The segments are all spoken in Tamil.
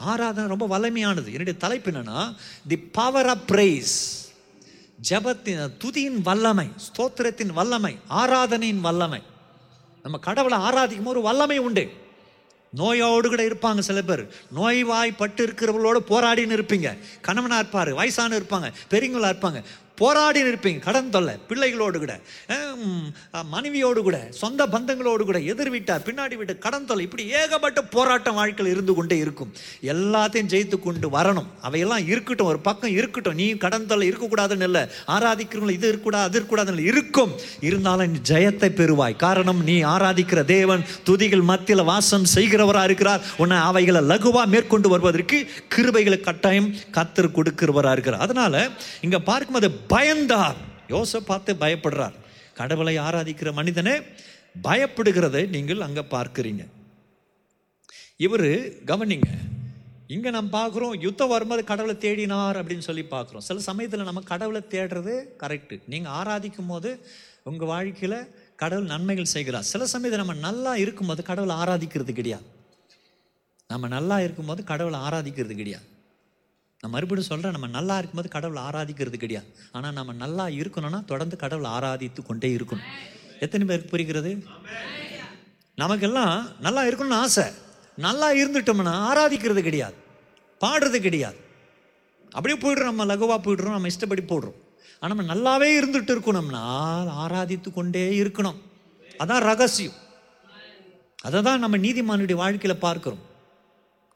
ஆராதனை ரொம்ப வல்லமையானது. என்னுடைய தலைப்பு என்னன்னா தி பவர் ஆஃப் பிரைஸ் ஜபத்தின் துதியின் வல்லமை ஸ்தோத்திரத்தின் வல்லமை ஆராதனையின் வல்லமை. நம்ம கடவுளை ஆராதிக்கும் ஒரு வல்லமை உண்டு. நோயோடு கூட இருப்பாங்க சில பேர். நோய்வாய் பட்டு இருக்கிறவங்களோட போராடின்னு இருப்பீங்க. கணவனாக இருப்பார் வயசான இருப்பாங்க பெரியவங்களா இருப்பாங்க. போராடின்னு இருப்பீங்க கடன் தொல்லை. பிள்ளைகளோடு கூட. மனைவியோடு கூட. சொந்த பந்தங்களோடு கூட எதிர் வீட்டார் பின்னாடி வீட்டு கடன் தொல்லை. இப்படி ஏகப்பட்ட போராட்டம் வாழ்க்கையில் இருந்து கொண்டே இருக்கும். எல்லாத்தையும் ஜெயித்து கொண்டு வரணும். அவையெல்லாம் இருக்கட்டும். ஒரு பக்கம் இருக்கட்டும். நீ கடன் தொல்லை இருக்கக்கூடாதுன்னு இல்லை. ஆராதிக்கிறவங்களும் இது இருக்கக்கூடாது அது இருக்கக்கூடாதுன்னு இல்லை. இருக்கும். இருந்தாலும் நீ ஜெயத்தை பெறுவாய். காரணம் நீ ஆராதிக்கிற தேவன் துதிகள் மத்தியில் வாசம் செய்கிறவராக இருக்கிறார். உன்னை அவைகளை லகுவாக மேற்கொண்டு வருவதற்கு கிருபைகளை கட்டாயம் கத்தர் கொடுக்கிறவராக இருக்கிறார். அதனால் இங்கே பார்க்கும்போது பயந்தார். யோசை பார்த்து பயப்படுறார். கடவுளை ஆராதிக்கிற மனிதனே பயப்படுகிறதை நீங்கள் அங்கே பார்க்குறீங்க. இவர் கவனிங்க இங்கே நம்ம பார்க்குறோம் யுத்தம் வரும்போது கடவுளை தேடினார் அப்படின்னு சொல்லி பார்க்குறோம். சில சமயத்தில் நம்ம கடவுளை தேடுறது கரெக்டு நீங்கள் ஆராதிக்கும் போது உங்கள் வாழ்க்கையில் கடவுள் நன்மைகள் செய்கிறார். சில சமயத்தில் நம்ம நல்லா இருக்கும்போது கடவுளை ஆராதிக்கிறது கிடையாது. நம்ம நல்லா இருக்கும்போது கடவுளை ஆராதிக்கிறது கிடையாது. நான் மறுபடியும் சொல்கிறேன் நம்ம நல்லா இருக்கும்போது கடவுளை ஆராதிக்கிறது கிடையாது ஆனால் நம்ம நல்லா இருக்கணும்னா தொடர்ந்து கடவுளை ஆராதித்து கொண்டே இருக்கணும். எத்தனை பேருக்கு புரிகிறது? நமக்கெல்லாம் நல்லா இருக்கணும்னு ஆசை. நல்லா இருந்துட்டோம்னா ஆராதிக்கிறது கிடையாது. பாடுறது கிடையாது. அப்படியே போயிடுறோம் நம்ம லகுவாக போயிடுறோம் நம்ம இஷ்டப்படி போடுறோம். ஆனால் நம்ம நல்லாவே இருந்துட்டு இருக்கணும்னா ஆராதித்து கொண்டே இருக்கணும். அதான் ரகசியம். அதை தான் நம்ம நீதிமானுடைய வாழ்க்கையில் பார்க்குறோம்.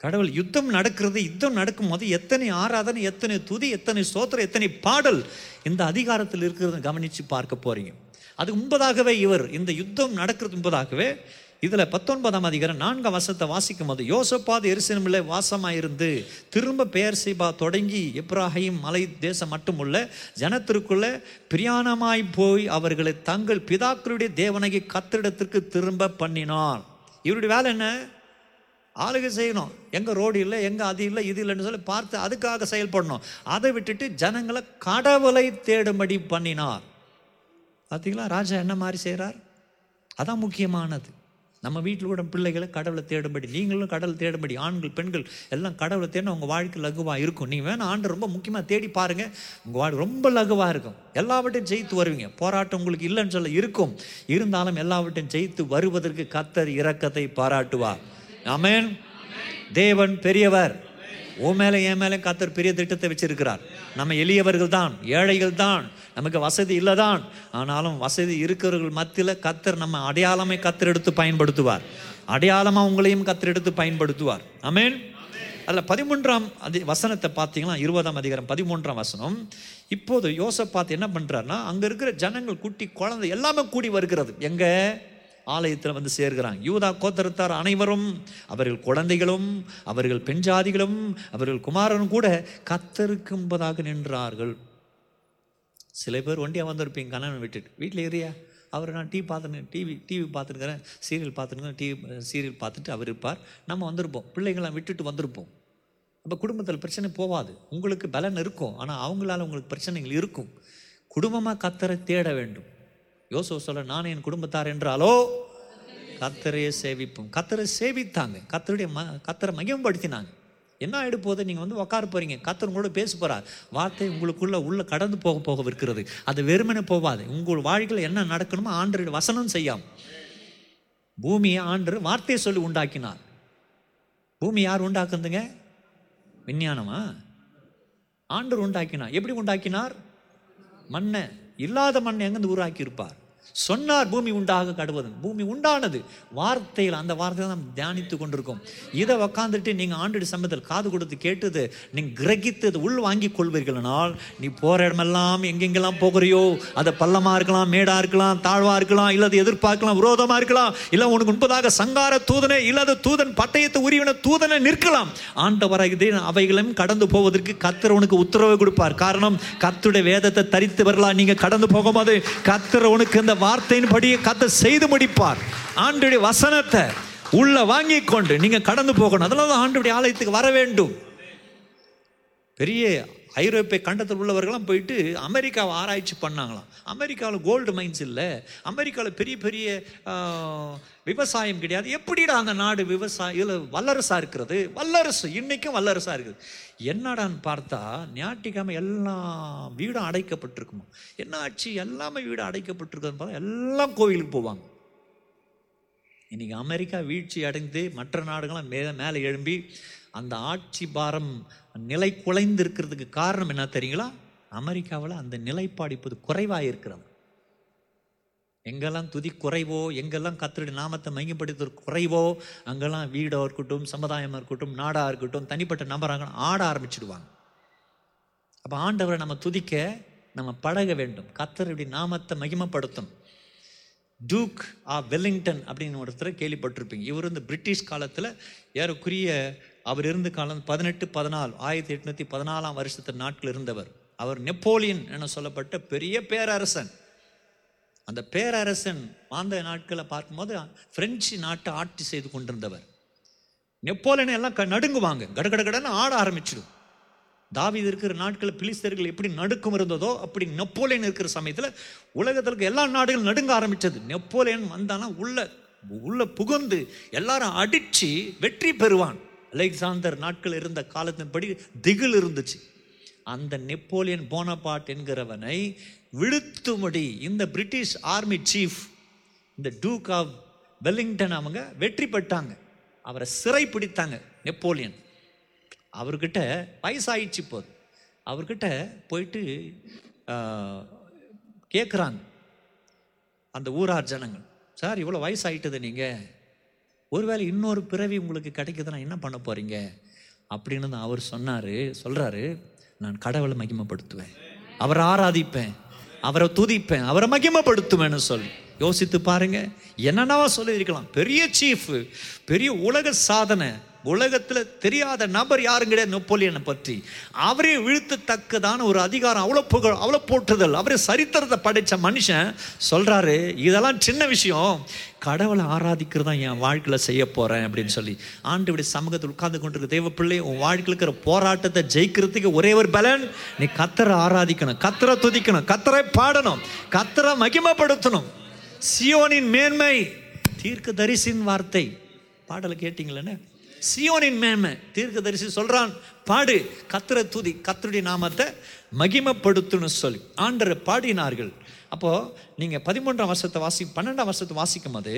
கடவுள் யுத்தம் நடக்கிறது யுத்தம் நடக்கும் போது எத்தனை ஆராதனை எத்தனை துதி எத்தனை சோத்திரம் எத்தனை பாடல் இந்த அதிகாரத்தில் இருக்கிறத கவனித்து பார்க்க போகிறீங்க அது முன்பதாகவே இவர் இந்த யுத்தம் நடக்கிறது முன்பதாகவே இதில் பத்தொன்பதாம் அதிகாரம் நான்காம் வசத்தை வாசிக்கும் போது யோசப்பாது வாசமாக வாசமாயிருந்து திரும்ப பெயர் சீபா தொடங்கி இப்ராஹிம் மலை தேசம் மட்டுமுள்ள ஜனத்திற்குள்ள பிரியாணமாய் போய் அவர்களை தங்கள் பிதாக்களுடைய தேவனகி கத்திரிடத்திற்கு திரும்ப பண்ணினான். இவருடைய வேலை என்ன? ஆளுகை செய்யணும். எங்கே ரோடு இல்லை எங்கே அது இல்லை இது இல்லைன்னு சொல்லி பார்த்து அதுக்காக செயல்படணும். அதை விட்டுட்டு ஜனங்களை கடவுளை தேடும்படி பண்ணினார். பார்த்தீங்களா ராஜா என்ன மாதிரி செய்கிறார் அதான் முக்கியமானது. நம்ம வீட்டில் கூட பிள்ளைகளை கடவுளை தேடும்படி நீங்களும் கடவுளை தேடும்படி ஆண்கள் பெண்கள் எல்லாம் கடவுளை தேடினா உங்கள் வாழ்க்கை லகுவாக இருக்கும். நீங்கள் வேணும் ஆண்டு ரொம்ப முக்கியமாக தேடி பாருங்கள் உங்கள் வாழ்க்கை ரொம்ப லகுவாக இருக்கும். எல்லாவற்றையும் ஜெயித்து வருவீங்க. போராட்டம் உங்களுக்கு இல்லைன்னு சொல்ல இருக்கும். இருந்தாலும் எல்லாவற்றையும் ஜெயித்து வருவதற்கு கத்தர் இரக்கத்தை பாராட்டுவார். அமேன் தேவன் பெரியவர். உன் மேலே என் மேலே கத்தர் பெரிய திட்டத்தை வச்சிருக்கிறார். நம்ம எளியவர்கள் தான் ஏழைகள் தான் நமக்கு வசதி இல்லை தான். ஆனாலும் வசதி இருக்கிறவர்கள் மத்தியில் கத்தர் நம்ம அடையாளமே கத்தர் எடுத்து பயன்படுத்துவார். அடையாளமாக உங்களையும் கத்தர் எடுத்து பயன்படுத்துவார். அமேன் அதில் பதிமூன்றாம் அதி வசனத்தை பார்த்தீங்கன்னா இருபதாம் அதிகாரம் பதிமூன்றாம் வசனம். இப்போது யோசப்பாத் என்ன பண்ணுறாருன்னா அங்கே இருக்கிற ஜனங்கள் குட்டி குழந்தை எல்லாமே கூடி வருகிறது. எங்கே? ஆலயத்தில் வந்து சேர்கிறாங்க. யூதா கோத்தரத்தார் அனைவரும் அவர்கள் குழந்தைகளும் அவர்கள் பெண் ஜாதிகளும் அவர்கள் குமாரனும் கூட கத்தருக்கு முன்பதாக நின்றார்கள். சில பேர் ஒண்டியாக வந்திருப்பீங்க கணவன் விட்டுட்டு. வீட்டில் ஏறியா அவர் நான் டிவி பார்த்துருக்கேன் டிவி டிவி பார்த்துருக்கிறேன் சீரியல் பார்த்துருக்கேன் டிவி சீரியல் பார்த்துட்டு அவர் இருப்பார். நம்ம வந்திருப்போம். பிள்ளைங்களாம் விட்டுட்டு வந்திருப்போம். அப்போ குடும்பத்தில் பிரச்சனை போகாது உங்களுக்கு பலன் இருக்கும். ஆனால் அவங்களால உங்களுக்கு பிரச்சனைகள் இருக்கும். குடும்பமாக கத்தரை தேட வேண்டும். யோசோ சொல்ல நான் என் குடும்பத்தார் என்றாலோ கத்தரையே சேவிப்போம். கத்தரை சேவித்தாங்க. கத்தருடைய ம கத்தரை மகிமப்படுத்தினாங்க. என்ன ஆகிடு போது நீங்கள் வந்து உட்கார போறீங்க. கத்தர் உங்களோட பேச போறார். வார்த்தை உங்களுக்குள்ளே உள்ளே கடந்து போக போக இருக்கிறது. அது வெறுமனே போகாது. உங்கள் வாழ்க்கையில் என்ன நடக்கணுமோ ஆண்டு வசனம் செய்யாம். பூமியை ஆண்டு வார்த்தையை சொல்லி உண்டாக்கினார். பூமி யார் உண்டாக்குதுங்க? விஞ்ஞானமா? ஆண்டர் உண்டாக்கினார். எப்படி உண்டாக்கினார்? மண்ணை. இல்லாத மண்ணை எங்கேருந்து உருவாக்கி இருப்பார் சொன்னார் பூமி உண்டாக கடுவது பூமி உண்டானது. வார்த்தையில் அந்த வார்த்தையை நாம் தியானித்து கொண்டிருக்கோம். இதை உக்காந்துட்டு நீங்கள் ஆண்டு சமயத்தில் காது கொடுத்து கேட்டது நீங்கள் கிரகித்து அதை உள் வாங்கி கொள்வீர்களானால் நீ போகிற இடமெல்லாம் எங்கெங்கெல்லாம் போகிறியோ அதை பள்ளமாக இருக்கலாம் மேடாக இருக்கலாம் தாழ்வாக இருக்கலாம் இல்லை அது எதிர்பார்க்கலாம் விரோதமாக இருக்கலாம் இல்லை உனக்கு முன்பதாக சங்கார தூதனை இல்லாத தூதன் பட்டயத்தை உரிவின தூதனை நிற்கலாம். ஆண்டவராக அவைகளும் கடந்து போவதற்கு கத்தர் உனக்கு உத்தரவு கொடுப்பார். காரணம் கத்துடைய வேதத்தை தரித்து வரலாம். நீங்கள் கடந்து போகும்போது கத்தர் உனக்கு இந்த வார்த்தையின்படியே கத்த செய்து முடிப்பார். ஆண்டுடைய வசனத்தை உள்ள வாங்கி கொண்டு நீங்க கடந்து போகணும். அதனால தான் ஆண்டுடைய ஆலயத்துக்கு வர வேண்டும். பெரிய ஐரோப்பிய கண்டத்தில் உள்ளவர்கள்லாம் போயிட்டு அமெரிக்காவை ஆராய்ச்சி பண்ணாங்களாம். அமெரிக்காவில் கோல்டு மைன்ஸ் இல்லை. அமெரிக்காவில் பெரிய பெரிய விவசாயம் கிடையாது. எப்படிடா அந்த நாடு விவசாயம் இதில் வல்லரசாக இருக்கிறது? வல்லரசு. இன்றைக்கும் வல்லரசாக இருக்குது. என்னடான்னு பார்த்தா ஞாயிற்றுக்கிழமை எல்லா வீடும் அடைக்கப்பட்டிருக்குமா என்ன ஆச்சு? எல்லாமே வீடு அடைக்கப்பட்டிருக்குதுன்னு பார்த்தா எல்லாம் கோவிலுக்கு போவாங்க. இன்றைக்கி அமெரிக்கா வீழ்ச்சி அடைந்து மற்ற நாடுகள்லாம் மே மேலே எழும்பி அந்த ஆட்சி பாரம் நிலை குலைந்து இருக்கிறதுக்கு காரணம் என்ன தெரியுங்களா? அமெரிக்காவில் அந்த நிலைப்பாடு இப்போது குறைவாக இருக்கிறது எங்கெல்லாம் துதி குறைவோ எங்கெல்லாம் கத்தருடைய நாமத்தை மையப்படுத்துற குறைவோ அங்கெல்லாம் வீடாக இருக்கட்டும் சமுதாயமாக இருக்கட்டும் நாடாக இருக்கட்டும் தனிப்பட்ட நபராக ஆட ஆரம்பிச்சிடுவாங்க. அப்போ ஆண்டவரை நம்ம துதிக்க நம்ம பழக வேண்டும். கத்தருடைய நாமத்தை மகிமப்படுத்தும். டூக் ஆ வெல்லிங்டன் அப்படின்னு ஒருத்தர் கேள்விப்பட்டிருப்பீங்க. இவர் இந்த பிரிட்டிஷ் காலத்தில் ஏறக்குரிய அவர் இருந்த காலம் பதினெட்டு பதினாலு ஆயிரத்தி எட்நூற்றி பதினாலாம் வருஷத்து நாட்கள் இருந்தவர். அவர் நெப்போலியன் என சொல்லப்பட்ட பெரிய பேரரசன். அந்த பேரரசன் வாழ்ந்த நாட்களை பார்க்கும்போது பிரெஞ்சு நாட்டை ஆட்சி செய்து கொண்டிருந்தவர். நெப்போலியன் எல்லாம் க- நடுங்குவாங்க. கடகடகடன்னு ஆட ஆரம்பிச்சிடும். தாவீது இருக்கிற நாட்களில் பிலிஸ்தர்கள் எப்படி நடுக்கம் இருந்ததோ அப்படி நெப்போலியன் இருக்கிற சமயத்தில் உலகத்தில் இருக்க எல்லா நாடுகளும் நடுங்க ஆரம்பித்தது நெப்போலியன் வந்தானா உள்ள உள்ள புகுந்து எல்லாரும் அடிச்சு வெற்றி பெறுவான். அலெக்சாந்தர் நாட்கள் இருந்த காலத்தின்படி திகில் இருந்துச்சு. அந்த நெப்போலியன் போனபாட் என்கிறவனை விழுத்தும்படி இந்த பிரிட்டிஷ் ஆர்மி சீஃப் இந்த டூக் ஆஃப் வெல்லிங்டன் அவங்க வெற்றி பெற்றாங்க. அவரை சிறை பிடித்தாங்க நெப்போலியன். அவர்கிட்ட வயசாயிடுச்சு போது அவர்கிட்ட போயிட்டு கேட்குறாங்க அந்த ஊரார் ஜனங்கள் சார் இவ்வளோ வயசாயிட்டது நீங்கள் ஒருவேளை இன்னொரு பிறவி உங்களுக்கு கிடைக்குதுன்னா என்ன பண்ண போகிறீங்க அப்படின்னு தான் அவர் சொன்னார். சொல்கிறாரு நான் கடவுளை மகிமைப்படுத்துவேன். அவரை ஆராதிப்பேன். அவரை துதிப்பேன். அவரை மகிமைப்படுத்துவேன்னு சொல்லி. யோசித்து பாருங்க. என்னென்னவா சொல்லியிருக்கலாம். பெரிய சீஃப் பெரிய உலக சாதனை. உலகத்தில் தெரியாத நபர் யாரும் கிடையாது நெப்போலியனை பற்றி. அவரே வீழ்த்தத்தக்கதான ஒரு அதிகாரம் அவ்வளோ புகழ் அவ்வளோ போற்றுதல். அவரே சரித்திரத்தை படைத்த மனுஷன் சொல்கிறாரு இதெல்லாம் சின்ன விஷயம். கடவுளை ஆராதிக்கிறது தான் என் வாழ்க்கையில் செய்ய போகிறேன் அப்படின்னு சொல்லி. ஆண்டு சமூகத்தில் உட்கார்ந்து கொண்டிருக்க தெய்வ பிள்ளை உன் வாழ்க்கையில் இருக்கிற போராட்டத்தை ஜெயிக்கிறதுக்கு ஒரே ஒரு பலன் நீ கத்தரை ஆராதிக்கணும் கத்தரை துதிக்கணும் கத்தரை பாடணும் கத்தரை மகிமைப்படுத்தணும். சியோனின் மேன்மை தீர்க்க தரிசின் வார்த்தை. பாடலை கேட்டீங்களே சியோனின் மேன்மை. தீர்க்க தரிசி பாடு கத்திர துதி கத்தருடைய நாமத்தை மகிமப்படுத்துன்னு சொல்லி. ஆண்டரை பாடினார்கள். அப்போது நீங்கள் பதிமூன்றாம் வருஷத்தை வாசி பன்னெண்டாம் வருஷத்தை வாசிக்கும் போது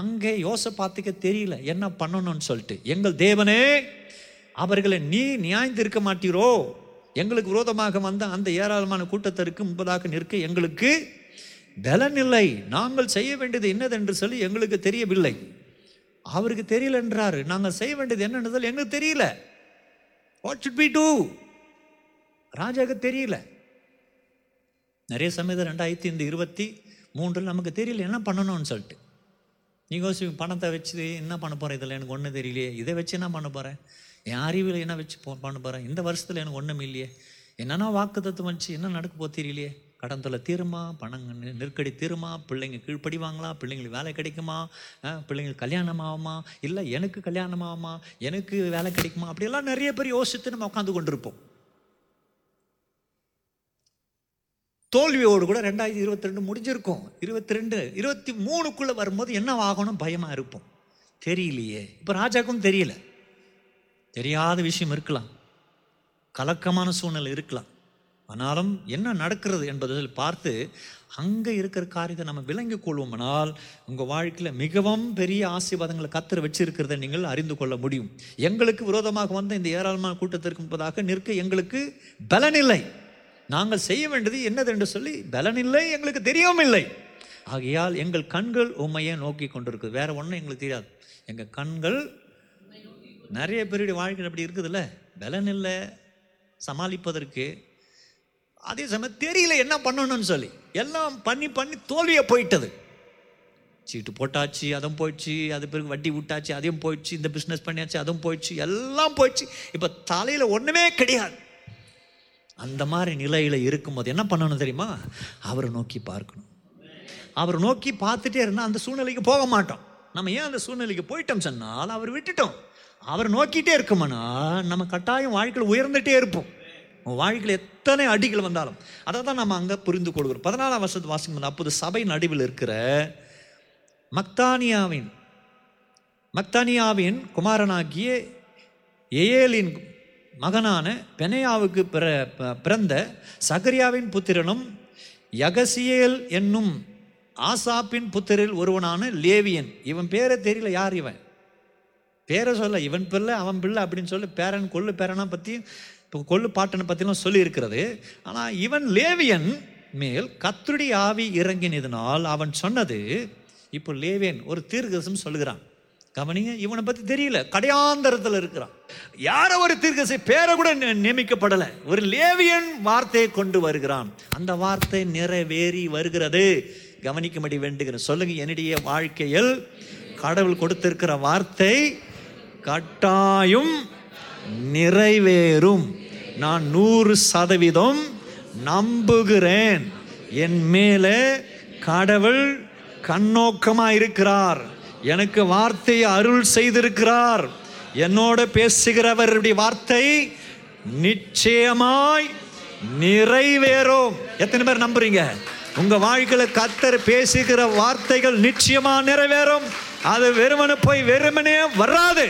அங்கே யோசபாத்துக்க தெரியல என்ன பண்ணணும்னு சொல்லிட்டு. எங்கள் தேவனே அவர்களை நீ நியாய்ந்திருக்க மாட்டீரோ? எங்களுக்கு விரோதமாக வந்த அந்த ஏராளமான கூட்டத்திற்கு முன்பதாக நிற்க எங்களுக்கு பலனில்லை. நாங்கள் செய்ய வேண்டியது என்னதென்று சொல்லி எங்களுக்கு தெரியவில்லை. அவருக்கு தெரியல என்றாரு நாங்கள் செய்ய வேண்டியது என்னன்னு எங்களுக்கு தெரியல. வாட் ஷுட் பி டூ ராஜாக்கு தெரியல. நிறைய சமயத்தில் ரெண்டாயிரத்தி இந்த இருபத்தி மூன்றில் நமக்கு தெரியல என்ன பண்ணணும்னு சொல்லிட்டு. நீங்கள் யோசிப்பீங்க பணத்தை வச்சு என்ன பண்ண போகிறேன் இதில் எனக்கு ஒன்றும் தெரியலையே. இதை வச்சு என்ன பண்ண போகிறேன் என் அறிவில் என்ன வச்சு பண்ண போகிறேன் இந்த வருஷத்தில் எனக்கு ஒன்றும் இல்லையே. என்னென்னா வாக்கு தத்துவம் வச்சு என்ன நடக்க போ தெரியலையே? கடன் தொல்லை தீருமா? பணம் நெ- நெருக்கடி தீருமா? பிள்ளைங்க கீழ்ப்படிவாங்களா? பிள்ளைங்களுக்கு வேலை கிடைக்குமா? பிள்ளைங்களுக்கு கல்யாணம் ஆகுமா? இல்லை எனக்கு கல்யாணம் ஆகுமா? எனக்கு வேலை கிடைக்குமா? அப்படியெல்லாம் நிறைய பேர் யோசித்து நம்ம உட்காந்து கொண்டிருப்போம். தோல்வியோடு கூட ரெண்டாயிரத்தி இருபத்தி ரெண்டு முடிஞ்சிருக்கும். இருபத்தி ரெண்டு இருபத்தி மூணுக்குள்ளே வரும்போது என்ன ஆகணும்? பயமாக இருப்போம். தெரியலையே. இப்போ ராஜாக்கும் தெரியல. தெரியாத விஷயம் இருக்கலாம். கலக்கமான சூழ்நிலை இருக்கலாம். ஆனாலும் என்ன நடக்கிறது என்பதை பார்த்து அங்கே இருக்கிற காரியத்தை நம்ம விளங்கிக் கொள்வோம்னால் உங்கள் வாழ்க்கையில் மிகவும் பெரிய ஆசீர்வாதங்களை கத்திர வச்சிருக்கிறத நீங்கள் அறிந்து கொள்ள முடியும். எங்களுக்கு விரோதமாக வந்த இந்த ஏராளமான கூட்டத்திற்கு முன்பதாக நிற்க எங்களுக்கு பலனில்லை. நாங்கள் செய்ய வேண்டியது என்னது என்று சொல்லி பலனில்லை எங்களுக்கு தெரியவும் இல்லை. ஆகையால் எங்கள் கண்கள் உண்மையை நோக்கி கொண்டிருக்குது. வேற ஒன்றும் எங்களுக்கு தெரியாது. எங்கள் கண்கள் நிறைய பேருடைய வாழ்க்கையில் அப்படி இருக்குதுல்ல. பலன் இல்லை. சமாளிப்பதற்கு அதே சமயம் தெரியல என்ன பண்ணணும்னு சொல்லி. எல்லாம் பண்ணி பண்ணி தோல்வியை போயிட்டது. சீட்டு போட்டாச்சு அதுவும் போயிடுச்சு அது பிறகு வட்டி விட்டாச்சு அதையும் போயிடுச்சு இந்த பிஸ்னஸ் பண்ணியாச்சு அதுவும் போயிடுச்சு எல்லாம் போயிடுச்சு. இப்போ தலையில் ஒன்றுமே கிடையாது. அந்த மாதிரி நிலையில் இருக்கும்போது என்ன பண்ணணும் தெரியுமா? அவரை நோக்கி பார்க்கணும். அவரை நோக்கி பார்த்துட்டே இருந்தால் அந்த சூழ்நிலைக்கு போக மாட்டோம். நம்ம ஏன் அந்த சூழ்நிலைக்கு போயிட்டோம் சொன்னால் அவர் விட்டுட்டோம். அவர் நோக்கிட்டே இருக்கோம்னா நம்ம கட்டாயம் வாழ்க்கையில் உயர்ந்துகிட்டே இருப்போம். உன் வாழ்க்கையில் எத்தனை அடிகள் வந்தாலும் அதை தான் நம்ம அங்கே புரிந்து கொள்கிறோம். பதினாலாம் வருஷத்து வாசிக்கும் போது அப்போது சபை நடுவில் இருக்கிற மக்தானியாவின் மக்தானியாவின் குமாரனாகிய ஏயலின் மகனான பெனையாவுக்கு பிற பிறந்த சகரியாவின் புத்திரனும் யகசியேல் என்னும் ஆசாப்பின் புத்திரில் ஒருவனான லேவியன். இவன் பேரே தெரியல யார் இவன்? பேரை சொல்ல இவன் பிள்ளை அவன் பிள்ளை அப்படின்னு சொல்லி பேரன் கொள்ளு பேரனை பற்றி இப்போ கொள்ளு பாட்டனை பற்றிலாம் சொல்லியிருக்கிறது. ஆனால் இவன் லேவியன் மேல் கத்துடி ஆவி இறங்கினதினால் அவன் சொன்னது இப்போ லேவியன் ஒரு தீர்க்கதம் சொல்லுகிறான். கவனிங்க இவனை பற்றி தெரியல கடையாந்தரத்தில் இருக்கிறான். யாரோ ஒரு தீர்க்கசை பேரை கூட நியமிக்கப்படலை. ஒரு லேவியன் வார்த்தையை கொண்டு வருகிறான். அந்த வார்த்தை நிறைவேறி வருகிறது. கவனிக்கும்படி வேண்டுகிறேன். சொல்லுங்க என்னுடைய வாழ்க்கையில் கடவுள் கொடுத்திருக்கிற வார்த்தை கட்டாயம் நிறைவேறும். நான் நூறு சதவீதம் நம்புகிறேன். என் மேலே கடவுள் கண்ணோக்கமாக இருக்கிறார். எனக்கு வார்த்தையை அருள் செய்திருக்கிறார். என்னோட பேசுகிறவருடைய வார்த்தை நிச்சயமாய் நிறைவேறும். எத்தனை பேர் நம்புறீங்க? உங்க வாழ்க்கையில கத்தர் பேசுகிற வார்த்தைகள் நிச்சயமா நிறைவேறும். அது வெறுமனே போய் வெறுமனே வராது.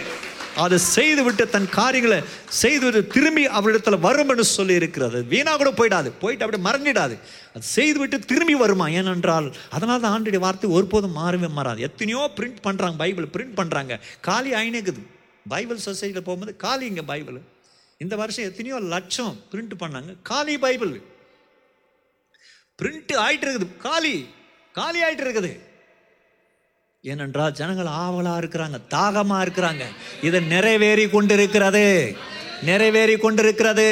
அதை செய்துவிட்டு தன் காரியங்களை செய்துவிட்டு திரும்பி அவரிடத்துல வரும் என்று சொல்லி இருக்கிறது வீணாக கூட போயிடாது. போயிட்டு அப்படியே மறந்துடாது. அது செய்துவிட்டு திரும்பி வருமா? ஏனென்றால் அதனால தான் ஆண்டுடைய வார்த்தை ஒருபோதும் மாறவே மாறாது. எத்தனையோ பிரிண்ட் பண்ணுறாங்க பைபிள் பிரிண்ட் பண்ணுறாங்க காலி ஆயினேக்குது. பைபிள் சொசைட்டியில் போகும்போது காலிங்க பைபிள். இந்த வருஷம் எத்தனையோ லட்சம் பிரிண்ட் பண்ணாங்க. காலி பைபிள். பிரிண்ட் ஆயிட்டு இருக்குது காலி. காலி ஆயிட்டு இருக்குது ஏனென்றால் ஜனங்கள் ஆவலாக இருக்கிறாங்க தாகமாக இருக்கிறாங்க. இது நிறைவேறி கொண்டிருக்கிறது. நிறைவேறி கொண்டிருக்கிறது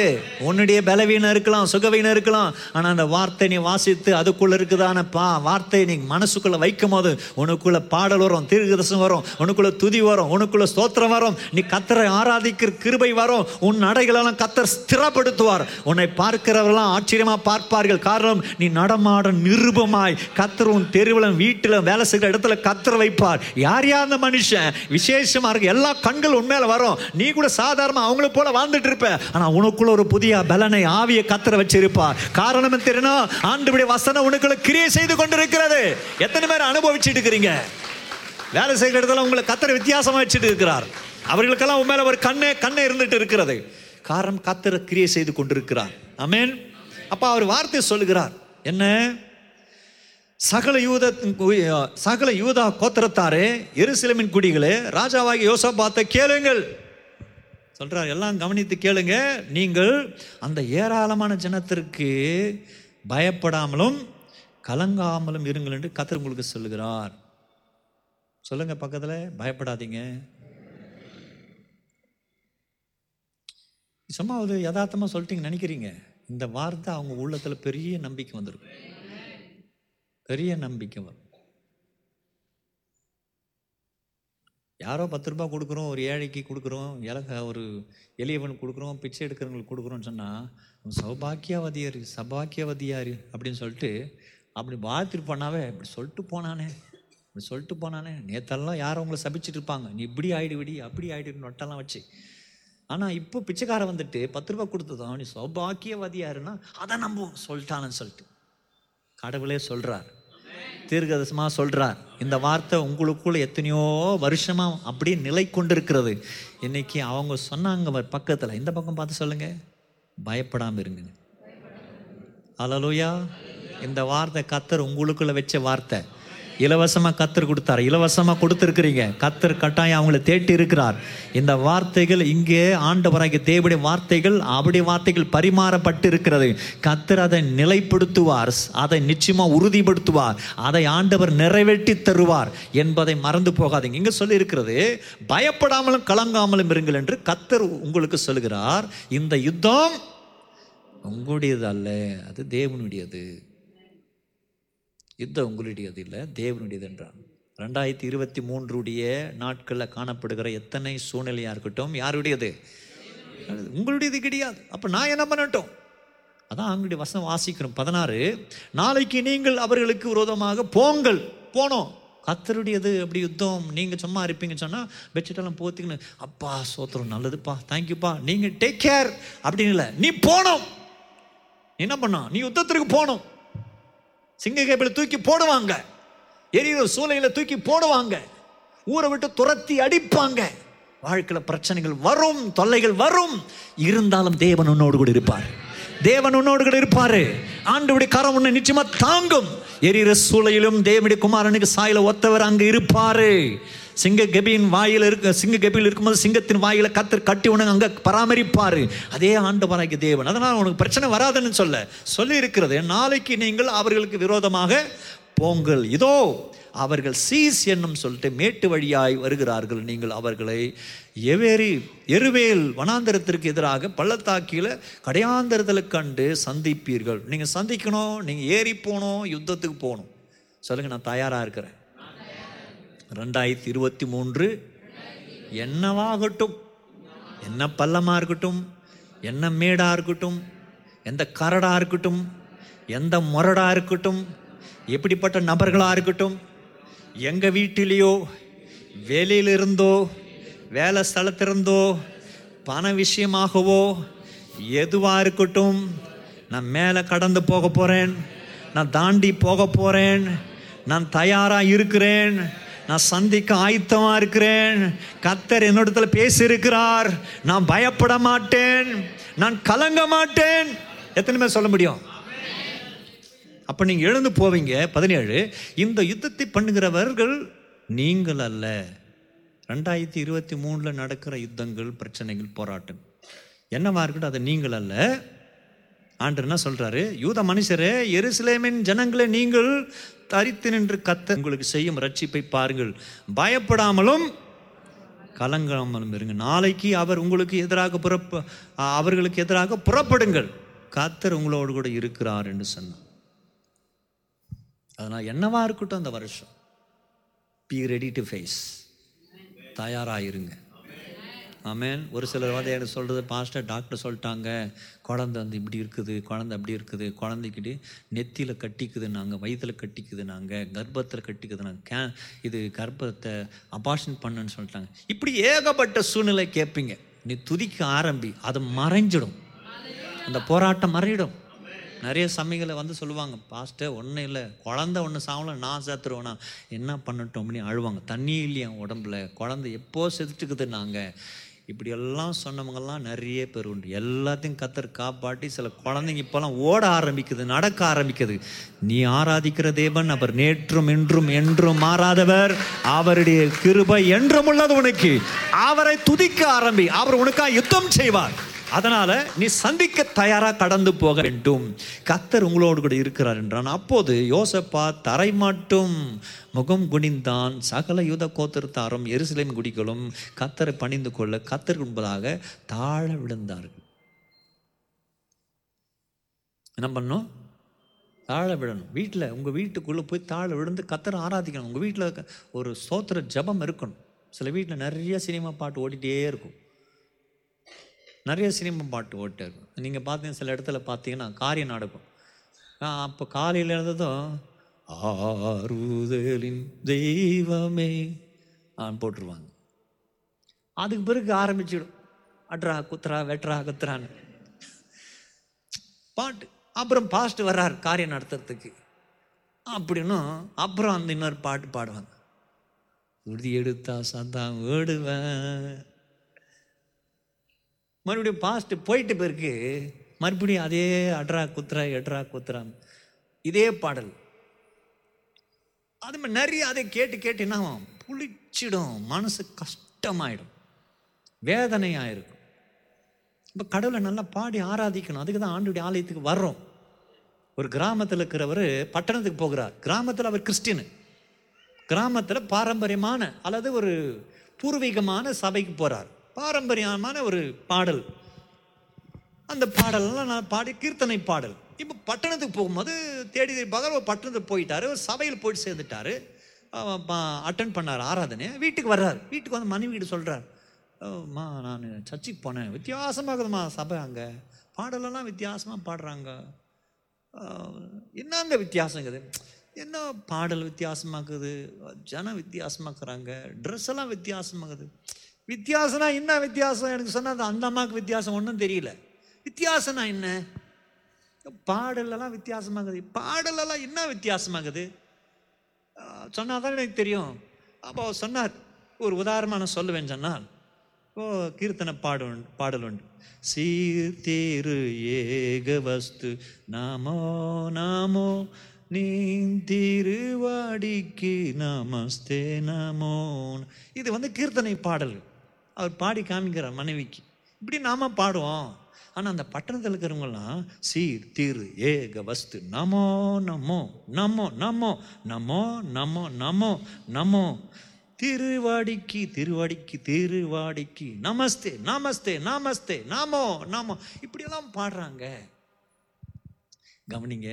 உன்னுடைய பலவீனம் இருக்கலாம் சுகவீனம் இருக்கலாம் ஆனால் அந்த வார்த்தை நீ வாசித்து அதுக்குள்ள இருக்குதான பா வார்த்தையை நீ மனசுக்குள்ள வைக்கும் போது உனக்குள்ள பாடல் வரும் தீர்க்கதர்சனம் வரும் உனக்குள்ள துதி வரும் உனக்குள்ள ஸ்தோத்திரம் வரும். நீ கத்தரை ஆராதிக்கிற கிருபை வரும். உன் நடைகளெல்லாம் கத்தர் ஸ்திரப்படுத்துவார். உன்னை பார்க்கிறவரெல்லாம் ஆச்சரியமா பார்ப்பார்கள். காரணம் நீ நடமாட நிருபமாய். கத்தர் உன் தெருவில் வீட்டில் வேலை செய்கிற இடத்துல கத்தர் வைப்பார். யார் யார் அந்த மனுஷன்? விசேஷமா இருக்கு. எல்லா கண்கள் உண்மையில வரும். நீ கூட சாதாரணமாக அவங்கள போல வாழ்ந்துட்டு இருப்பேன் ஆனால் உனக்குள்ள ஒரு புதிய பலனை ஆவிய கத்திர வச்சிருப்பார். காரணம் தெரியணும் ஆண்டுபடி வசனம் உனக்குள்ள கிரியை செய்து கொண்டிருக்கிறது. எத்தனை பேர் அனுபவிச்சுட்டு இருக்கிறீங்க? வேலை செய்கிற இடத்துல உங்களை கத்திர வித்தியாசமாக வச்சுட்டு இருக்கிறார். அவர்களுக்கெல்லாம் உண்மையில ஒரு கண்ணே கண்ணே இருந்துட்டு இருக்கிறது. காரணம் கத்திர கிரியை செய்து கொண்டிருக்கிறார். அமேன் அப்போ அவர் வார்த்தை சொல்லுகிறார். என்ன? சகல யூத சகல யூதா கோத்திரத்தாரே எருசலமின் குடிகளே ராஜாவாகி யோசபாத்தை கேளுங்கள். சொல்கிறார் எல்லாம் கவனித்து கேளுங்க. நீங்கள் அந்த ஏராளமான ஜனத்திற்கு பயப்படாமலும் கலங்காமலும் இருங்கள் என்று கத்தர் உங்களுக்கு சொல்லுகிறார். சொல்லுங்க பக்கத்தில் பயப்படாதீங்க. சும்மா அது யதார்த்தமாக சொல்லிட்டீங்க நினைக்கிறீங்க. இந்த வார்த்தை அவங்க உள்ளத்தில் பெரிய நம்பிக்கை வந்திருக்கும் பெரிய நம்பிக்கை வரும். யாரோ பத்து ரூபா கொடுக்குறோம் ஒரு ஏழைக்கு கொடுக்குறோம் இலக ஒரு எளியவன் கொடுக்குறோம் பிச்சை எடுக்கிறவங்களுக்கு கொடுக்குறோன்னு சொன்னால் சௌபாக்கியவதியார் சபாக்கியவதியார் அப்படின்னு சொல்லிட்டு அப்படி வாழ்த்துட்டு போனாவே இப்படி சொல்லிட்டு போனானே இப்படி சொல்லிட்டு போனானே. நேத்தெல்லாம் யாரும் உங்களை சபிச்சுட்டு இருப்பாங்க. நீ இப்படி ஆகிடுவிடி அப்படி ஆகிடுன்னு நொட்டெல்லாம் வச்சு. ஆனால் இப்போ பிச்சைக்காரன் வந்துட்டு பத்து ரூபா கொடுத்ததும் நீ சௌபாக்கியவதியாருன்னா அதை நம்புவோம் சொல்லிட்டானு சொல்லிட்டு கடவுளே சொல்கிறார் தீர்க்கதரிசமா சொல்கிறார் இந்த வார்த்தை உங்களுக்குள்ள எத்தனையோ வருஷமா அப்படியே நிலை கொண்டிருக்கிறது. இன்னைக்கு அவங்க சொன்னாங்க பக்கத்தில். இந்த பக்கம் பார்த்து சொல்லுங்க. பயப்படாமல் இருங்க. அலலுயா இந்த வார்த்தை கத்தர் உங்களுக்குள்ளே வச்ச வார்த்தை. இலவசமாக கத்தர் கொடுத்தார். இலவசமாக கொடுத்துருக்குறீங்க. கத்தர் கட்டாயம் அவங்களை தேட்டி இருக்கிறார். இந்த வார்த்தைகள் இங்கே ஆண்டவராகிய தேவடைய வார்த்தைகள் அவருடைய வார்த்தைகள் பரிமாறப்பட்டு இருக்கிறது. கத்தர் அதை நிலைப்படுத்துவார். அதை நிச்சயமாக உறுதிப்படுத்துவார். அதை ஆண்டவர் நிறைவேற்றி தருவார் என்பதை மறந்து போகாதீங்க. இங்கே சொல்லியிருக்கிறது பயப்படாமலும் கலங்காமலும் இருங்கள் என்று கத்தர் உங்களுக்கு சொல்லுகிறார். இந்த யுத்தம் உங்களுடையது அல்ல அது தேவனுடையது. யுத்தம் உங்களுடையது இல்லை? தேவனுடையது என்றான். ரெண்டாயிரத்தி இருபத்தி மூன்றுடைய நாட்களில் காணப்படுகிற எத்தனை சூழ்நிலையாக இருக்கட்டும் யாருடையது? உங்களுடையது கிடையாது. அப்போ நான் என்ன பண்ணட்டும்? அதான் அவங்களுடைய வசனம் வாசிக்கிறோம் பதினாறு நாளைக்கு நீங்கள் அவர்களுக்கு விரோதமாக போங்கள். போனோம். கத்தருடையது அப்படி யுத்தம். நீங்கள் சும்மா இருப்பீங்க சொன்னால் பெட்ஷீட்டெல்லாம் போத்திக்கணும் அப்பா சோத்திரம் நல்லதுப்பா. தேங்க்யூப்பா. நீங்கள் டேக் கேர். அப்படின்னு இல்லை. நீ போனோம். நீ என்ன பண்ணா? நீ யுத்தத்திற்கு போகணும் சிங்க கேபிள் தூக்கி போடுவாங்க. எரியிற சூளையில தூக்கி போடுவாங்க. ஊரை விட்டு துரத்தி அடிப்பாங்க. வாழ்க்கையில் பிரச்சனைகள் வரும் தொல்லைகள் வரும். இருந்தாலும் தேவன் உன்னோடு கூட இருப்பார். தேவன் உன்னோடு கூட இருப்பாரு. ஆண்டுபடி கரம் உன்னை நிச்சயமா தாங்கும். எரிகிற சூளையிலும் தேவனுடைய குமாரனுக்கு சாயல ஒத்தவர் அங்கு இருப்பாரு. சிங்க கபியின் வாயில் இருக்க சிங்க கபியில் இருக்கும்போது சிங்கத்தின் வாயில கத்தர் கட்டி உனக்கு அங்க பராமரிப்பாரு. அதே ஆண்டவராகிய தேவன். அதனால உனக்கு பிரச்சனை வராதுன்னு சொல்ல. சொல்லி இருக்கிறது நாளைக்கு நீங்கள் அவர்களுக்கு விரோதமாக போங்கள். இதோ அவர்கள் சீஸ் என்னும் சொல்லிட்டு மேட்டு வழியாய் வருகிறார்கள். நீங்கள் அவர்களை எவேரி எருவேல் வனாந்தரத்திற்கு எதிராக பள்ளத்தாக்கியில் கடையாந்தரத்தில் கண்டு சந்திப்பீர்கள். நீங்கள் சந்திக்கணும் நீங்கள் ஏறி போகணும் யுத்தத்துக்கு போகணும். சொல்லுங்கள் நான் தயாராக இருக்கிறேன். ரெண்டாயிரத்தி இருபத்தி மூன்று என்னவாகட்டும் என்ன பள்ளமாக இருக்கட்டும் என்ன மேடாக இருக்கட்டும் எந்த கரடாக இருக்கட்டும் எந்த முரடாக இருக்கட்டும் எப்படிப்பட்ட நபர்களாக இருக்கட்டும் எங்கள் வீட்டிலேயோ வேலையிலிருந்தோ வேலை ஸ்தலத்திலிருந்தோ பண விஷயமாகவோ எதுவாக இருக்கட்டும் நான் மேலே கடந்து போக போகிறேன் நான் தாண்டி போக போகிறேன் நான் தயாராக இருக்கிறேன் நான் சந்திக்க ஆயத்தமாக இருக்கிறேன் கத்தர் என்னிடத்துல பேசியிருக்கிறார் நான் பயப்பட மாட்டேன் நான் கலங்க மாட்டேன். எத்தனை பேர் சொல்ல முடியும்? அப்போ நீங்கள் எழுந்து போவீங்க. பதினேழு இந்த யுத்தத்தை பண்ணுகிறவர்கள் நீங்கள் அல்ல. ரெண்டாயிரத்தி இருபத்தி மூணில் நடக்கிற யுத்தங்கள் பிரச்சனைகள் போராட்டம் என்னவா இருக்கட்டும் அது நீங்கள் அல்ல. ஆண்டு என்ன சொல்கிறாரு யூத மனுஷரே எருசலேமின் ஜனங்களை நீங்கள் தரித்து நின்று கத்த உங்களுக்கு செய்யும் ரட்சிப்பை பாருங்கள். பயப்படாமலும் கலங்காமலும் இருங்க. நாளைக்கு அவர் உங்களுக்கு எதிராக புறப்ப அவர்களுக்கு எதிராக புறப்படுங்கள். கத்தர் உங்களோடு கூட இருக்கிறார் என்று சொன்னார். அதனால் என்னவாக இருக்கட்டும் அந்த வருஷம். பி ரெடி டு ஃபேஸ் தயாராகிருங்க ஆமேன். ஒரு சிலர் வந்து எனக்கு சொல்கிறது பாஸ்டர் டாக்டர் சொல்லிட்டாங்க. குழந்தை வந்து இப்படி இருக்குது குழந்தை அப்படி இருக்குது குழந்தைக்கிட்டு நெத்தியில் கட்டிக்குது நாங்கள் வயிற்றில் கட்டிக்குது நாங்கள் கர்ப்பத்தில் கட்டிக்குது நாங்கள் கே இது கர்ப்பத்தை அபாஷன் பண்ணுன்னு சொல்லிட்டாங்க. இப்படி ஏகப்பட்ட சூழ்நிலை கேட்பீங்க. நீ துதிக்க ஆரம்பி அது மறைஞ்சிடும். அந்த போராட்டம் மறையிடும். நிறைய சமயங்களை வந்து சொல்லுவாங்க பாஸ்டர் ஒன்றும் இல்லை. குழந்த ஒன்று சாவல நான் சேர்த்துருவேனா என்ன பண்ணட்டும்? அப்படின்னு அழுவாங்க. தண்ணி இல்லையா உடம்புல? குழந்தை எப்போ செத்துட்டுக்குது நாங்கள் இப்படியெல்லாம் சொன்னவங்கெல்லாம் நிறைய பேர் உண்டு. எல்லாத்தையும் கத்தர் காப்பாட்டி சில குழந்தைங்க இப்போல்லாம் ஓட ஆரம்பிக்குது நடக்க ஆரம்பிக்குது. நீ ஆராதிக்கிற தேவன் அவர் நேற்றும் இன்றும் என்றும் மாறாதவர். அவருடைய கிருபை என்றும் உள்ளது உனக்கு. அவரை துதிக்க ஆரம்பி. அவர் உனக்காக யுத்தம் செய்வார். அதனால் நீ சந்திக்க தயாராக கடந்து போக வேண்டும். கத்தர் உங்களோடு கூட இருக்கிறார் என்றான். அப்போது யோசப்பா தரை மட்டும் முகம் குனிந்தான். சகல யூத கோத்திரத்தாரும் எருசலேம் குடிகளும் கத்தரை பணிந்து கொள்ள கத்தர் என்பதாக தாழ விழுந்தார்கள். என்ன பண்ணோம் தாழ விடணும். வீட்டில் உங்கள் வீட்டுக்குள்ளே போய் தாழ விழுந்து கத்தரை ஆராதிக்கணும். உங்கள் வீட்டில் ஒரு சோத்திர ஜபம் இருக்கணும். சில வீட்டில் நிறைய சினிமா பாட்டு ஓடிட்டே இருக்கும். நிறைய சினிமா பாட்டு ஓட்டு இருக்கும் நீங்கள் பார்த்தீங்க சில இடத்துல பார்த்தீங்கன்னா காரியம் நடக்கும் அப்போ காலையில் இருந்ததும் ஆறுதலின் தெய்வமே போட்டுருவாங்க. அதுக்கு பிறகு ஆரம்பிச்சிடும். அட்ரா குத்ரா வெட்ரா குத்ரான்னு. பாட்டு. அப்புறம் பாஸ்ட் வர்றார் காரியம் நடத்துறதுக்கு. அப்படின்னும் அப்புறம் அந்த இன்னொரு பாட்டு பாடுவாங்க. உறுதி எடுத்தா சந்தான் ஓடுவேன். மறுபடியும் பாஸ்ட் போயிட்டு பிறகு மறுபடியும் அதே அட்ரா குத்துறா எட்ரா குத்துறான் இதே பாடல். அது மாதிரி நிறைய அதை கேட்டு கேட்டு என்ன ஆகும்? புளிச்சிடும். மனசு கஷ்டமாயிடும். வேதனையாக இருக்கும் இப்போ கடவுளை நல்லா பாடி ஆராதிக்கணும். அதுக்கு தான் ஆண்டுடைய ஆலயத்துக்கு வர்றோம். ஒரு கிராமத்தில் இருக்கிறவர் பட்டணத்துக்கு போகிறார். கிராமத்தில் அவர் கிறிஸ்டின் கிராமத்தில் பாரம்பரியமான அல்லது ஒரு பூர்வீகமான சபைக்கு போகிறார் பாரம்பரியமான ஒரு பாடல். அந்த பாடலெல்லாம் நான் பாடி கீர்த்தனை பாடல். இப்போ பட்டணத்துக்கு போகும்போது தேடி தேடி பார்க்குற ஒரு பட்டணத்துக்கு போயிட்டாரு. ஒரு சபையில் போயிட்டு சேர்ந்துட்டாரு. அட்டன் பண்ணார் ஆராதனை. வீட்டுக்கு வர்றார். வீட்டுக்கு வந்து மனைவி வீடு சொல்கிறார் அம்மா நான் சர்ச்சுக்கு போனேன். வித்தியாசமாக இருக்குதும்மா சபை அங்கே. பாடலெல்லாம் வித்தியாசமாக பாடுறாங்க. ஆஹ், என்னங்க வித்தியாசம் என்ன பாடல் வித்தியாசமாக்குது ஜனம் வித்தியாசமாக்குறாங்க ட்ரெஸ் எல்லாம் வித்தியாசமாகுது வித்தியாசம்னா என்ன வித்தியாசம்? எனக்கு சொன்னால் அந்த அம்மாவுக்கு வித்தியாசம் ஒன்றும் தெரியல. வித்தியாசம்னா என்ன? பாடலெல்லாம் வித்தியாசமாகுது. பாடலெல்லாம் என்ன வித்தியாசமாகுது? சொன்னால் தான் எனக்கு தெரியும். அப்போ அவர் சொன்னார் ஒரு உதாரணமாக நான் சொல்லுவேன் சொன்னால் ஓ கீர்த்தனை பாடு பாடல் உண்டு. சீர்தேரு ஏக வஸ்து நாமோ நாமோ நீ திருவாடிக்கு நமஸ்தே நமோ இது வந்து கீர்த்தனை பாடல். அவர் பாடி காமிக்கிறார் மனைவிக்கு. இப்படி நாம் பாடுவோம். ஆனால் அந்த பட்டணத்தில் இருக்கிறவங்களாம் சீர் தீர் ஏக வஸ்து நமோ நமோ நமோ நமோ நமோ நமோ நமோ நமோ. திருவாடிக்கு திருவாடிக்கு திருவாடிக்கு நமஸ்தே நமஸ்தே நமஸ்தே நாமோ நாமோ. இப்படியெல்லாம் பாடுறாங்க. கவனிங்க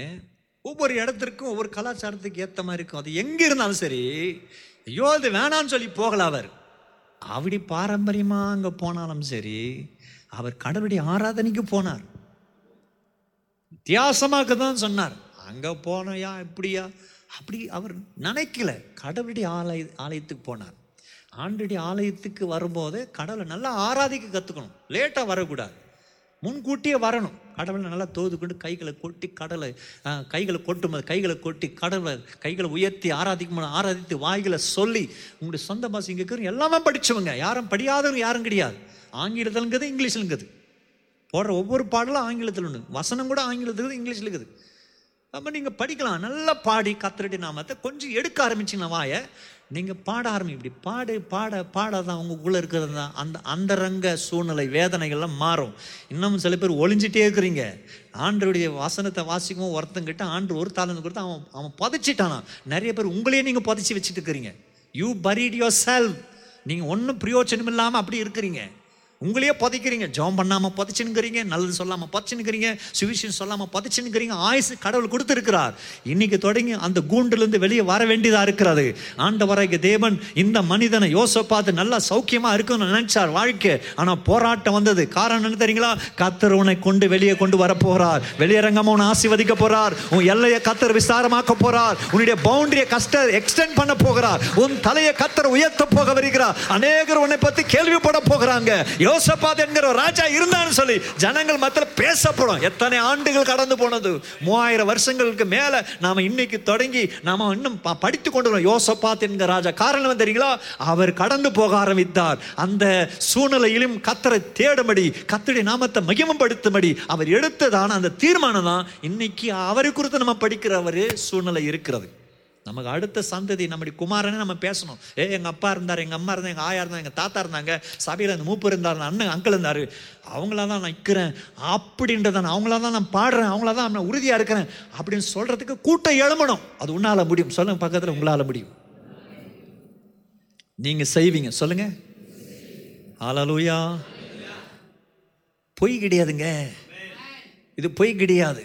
ஒவ்வொரு இடத்திற்கும் ஒவ்வொரு கலாச்சாரத்துக்கு ஏற்ற மாதிரி இருக்கும். அது எங்கே இருந்தாலும் சரி ஐயோ அது வேணான்னு சொல்லி போகல அவர். அப்படி பாரம்பரியமாக அங்கே போனாலும் சரி அவர் கடவுளுடைய ஆராதனைக்கு போனார். வித்தியாசமாக தான் சொன்னார். அங்கே போனையா இப்படியா அப்படி அவர் நினைக்கல. கடவுளுடைய ஆலய ஆலயத்துக்கு போனார். ஆண்டுடைய ஆலயத்துக்கு வரும்போது கடவுளை நல்லா ஆராதிக்க கற்றுக்கணும் லேட்டாக வரக்கூடாது. முன்கூட்டியே வரணும். கடவுளை நல்லா தோது கொண்டு கைகளை கொட்டி கடலை கைகளை கொட்டும் போது கைகளை கொட்டி கடவுளை கைகளை உயர்த்தி ஆராதிக்கும் போது ஆராதித்து வாய்களை சொல்லி உங்களுடைய சொந்த பாஷை இங்கே இருக்கிற எல்லாமே படித்தவங்க யாரும் படியாதவங்க யாரும் கிடையாது. ஆங்கிலத்திலங்கிறது இங்கிலீஷ்லங்கிறது போடுற ஒவ்வொரு பாடலும் ஆங்கிலத்தில் உண்டு. வசனம் கூட ஆங்கிலத்தில் இருக்குது இங்கிலீஷில் இருக்குது. அப்போ நீங்கள் படிக்கலாம். நல்லா பாடி கத்தரடி நாமத்தை கொஞ்சம் எடுக்க ஆரம்பிச்சிங்கன்னா வாயை நீங்கள் பாட ஆரம்பி இப்படி பாடு பாட பாட தான் உங்களுக்குள்ளே இருக்கிறது தான். அந்த அந்தரங்க சூழ்நிலை வேதனைகள்லாம் மாறும். இன்னமும் சில பேர் ஒளிஞ்சிட்டே இருக்கிறீங்க. ஆண்டருடைய வசனத்தை வாசிக்கும் ஒருத்தங்கிட்ட ஆண்டு ஒரு தாளந்து கொடுத்து அவன் அவன் புதைச்சிட்டானா நிறைய பேர் உங்களையே நீங்கள் புதைச்சி வச்சுட்டு இருக்கிறீங்க. யூ பரீட் யோர் செல்ஃப் நீங்கள் ஒன்றும் பிரயோஜனம் இல்லாமல் அப்படி இருக்கிறீங்க. உங்களையே புதைக்கிறீங்க. ஜோம் பண்ணாமல் புதைச்சுன்னுக்கிறீங்க நல்லது சொல்லாமல் புதைச்சுன்னுக்கிறீங்க சுவிஷன் சொல்லாமல் புதைச்சுன்னுக்கிறீங்க ஆயுசு கடவுள் கொடுத்துருக்கிறார். இன்னைக்கு தொடங்கி அந்த கூண்டுலேருந்து வெளியே வர வேண்டியதாக இருக்கிறது. ஆண்டவராகிய தேவன் இந்த மனிதனை யோச பார்த்து நல்லா சௌக்கியமாக இருக்குன்னு நினச்சார் வாழ்க்கை. ஆனால் போராட்டம் வந்தது. காரணம் என்ன தெரியுங்களா? கத்தர் உன்னை கொண்டு வெளியே கொண்டு வர போகிறார் வெளியரங்கமா உன்னை ஆசிர்வதிக்க போகிறார் உன் எல்லையை கத்தர் விசாரமாக்க போகிறார் உன்னுடைய பவுண்டரியை கஷ்ட எக்ஸ்டெண்ட் பண்ண போகிறார். உன் தலையை கத்தர் உயர்த்த போக வருகிறார். அநேகர் உன்னை பற்றி கேள்விப்பட போகிறாங்க. யோசபாத் என்கிற ராஜா இருந்தான்னு சொல்லி ஜனங்கள் மத்தியில் பேசப்படும். எத்தனை ஆண்டுகள் கடந்து போனது? மூவாயிரம் வருஷங்களுக்கு மேலே நாம இன்னைக்கு தொடங்கி நாம இன்னும் ப- படித்து கொண்டு வரோம் யோசபாத் என்கிற ராஜா. காரணம் தெரியுங்களா? அவர் கடந்து போக ஆரம்பித்தார். அந்த சூழ்நிலையிலும் கத்தரை தேடும்படி கத்தருடைய நாமத்தை மகிமப்படுத்தும்படி அவர் எடுத்ததான அந்த தீர்மானம் தான் இன்னைக்கு அவரை குறித்து நம்ம படிக்கிற ஒரு சூழ்நிலை இருக்கிறது. நமக்கு அடுத்த சந்ததி நம்முடைய குமாரனே நம்ம பேசணும். ஏ எங்கள் அப்பா இருந்தார் எங்கள் அம்மா இருந்தாங்க எங்கள் ஆயா இருந்தாங்க எங்கள் தாத்தா இருந்தாங்க சபையில் அந்த மூப்பர் இருந்தார் அண்ணன் அங்கிள் இருந்தார் அவங்களா தான் நான் நிற்கிறேன் அப்படின்றத நான் அவங்களா தான் நான் பாடுறேன் அவங்களா தான் நான் உறுதியாக இருக்கிறேன் அப்படின்னு சொல்கிறதுக்கு கூட்டம் எழுமணும் அது உன்னால் முடியும். சொல்லுங்கள் பக்கத்தில் உங்களால் முடியும். நீங்கள் செய்வீங்க. சொல்லுங்கள் ஆலலூயா பொய் கிடையாதுங்க. இது பொய் கிடையாது.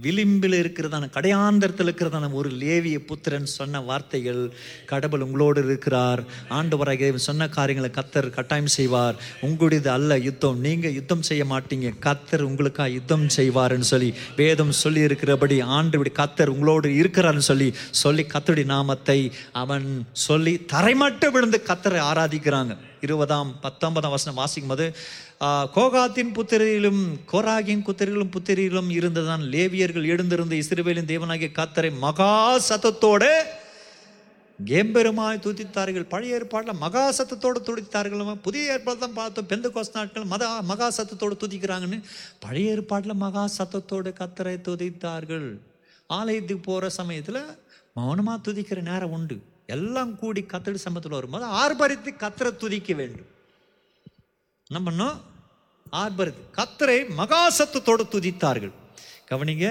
விளிம்பில் இருக்கிறதான கடையாந்தரத்தில் இருக்கிறதான ஒரு லேவிய புத்திரன் சொன்ன வார்த்தைகள் கடவுள் உங்களோடு இருக்கிறார். ஆண்டவராக சொன்ன காரியங்களை கத்தர் கட்டாயம் செய்வார். உங்களுடையது அல்ல யுத்தம். நீங்கள் யுத்தம் செய்ய மாட்டீங்க. கத்தர் உங்களுக்காக யுத்தம் செய்வார்னு சொல்லி வேதம் சொல்லி இருக்கிறபடி ஆண்டு கத்தர் உங்களோடு இருக்கிறார்னு சொல்லி சொல்லி கத்தருடைய நாமத்தை அவன் சொல்லி தரைமட்டம் விழுந்து கத்தரை ஆராதிக்கிறாங்க. இருபதாம் பத்தொன்பதாம் வசனம் வாசிக்கும் போது கோகாத்தின் புத்திரிலும் கோராகின் புத்திரிலும் புத்திரிலும் இருந்ததான் லேவியர்கள் எழுந்திருந்த இஸ்ரேவேலின் தேவனாகிய கத்தரை மகா சத்தத்தோடு கேம்பெருமாய் துதித்தார்கள். பழைய ஏற்பாட்டில் மகா சத்தத்தோடு துடித்தார்களும் புதிய ஏற்பாடு தான் பார்த்தோம். பெந்த கோஸ் நாட்கள் மத மகா சத்தத்தோடு துதிக்கிறாங்கன்னு. பழைய ஏற்பாட்டில் மகா சத்தத்தோடு கத்தரை துதித்தார்கள். ஆலயத்துக்கு போகிற சமயத்தில் மௌனமாக துதிக்கிற நேரம் உண்டு. எல்லாம் கூடி கத்தடி சமத்தில் வரும்போது ஆர்ப்பரித்து கத்தரை துதிக்க வேண்டும். நம்ம பண்ணோம்? ஆர்ப்பரித்து கத்தரை மகா சத்தத்தோடு துதித்தார்கள். கவனிங்க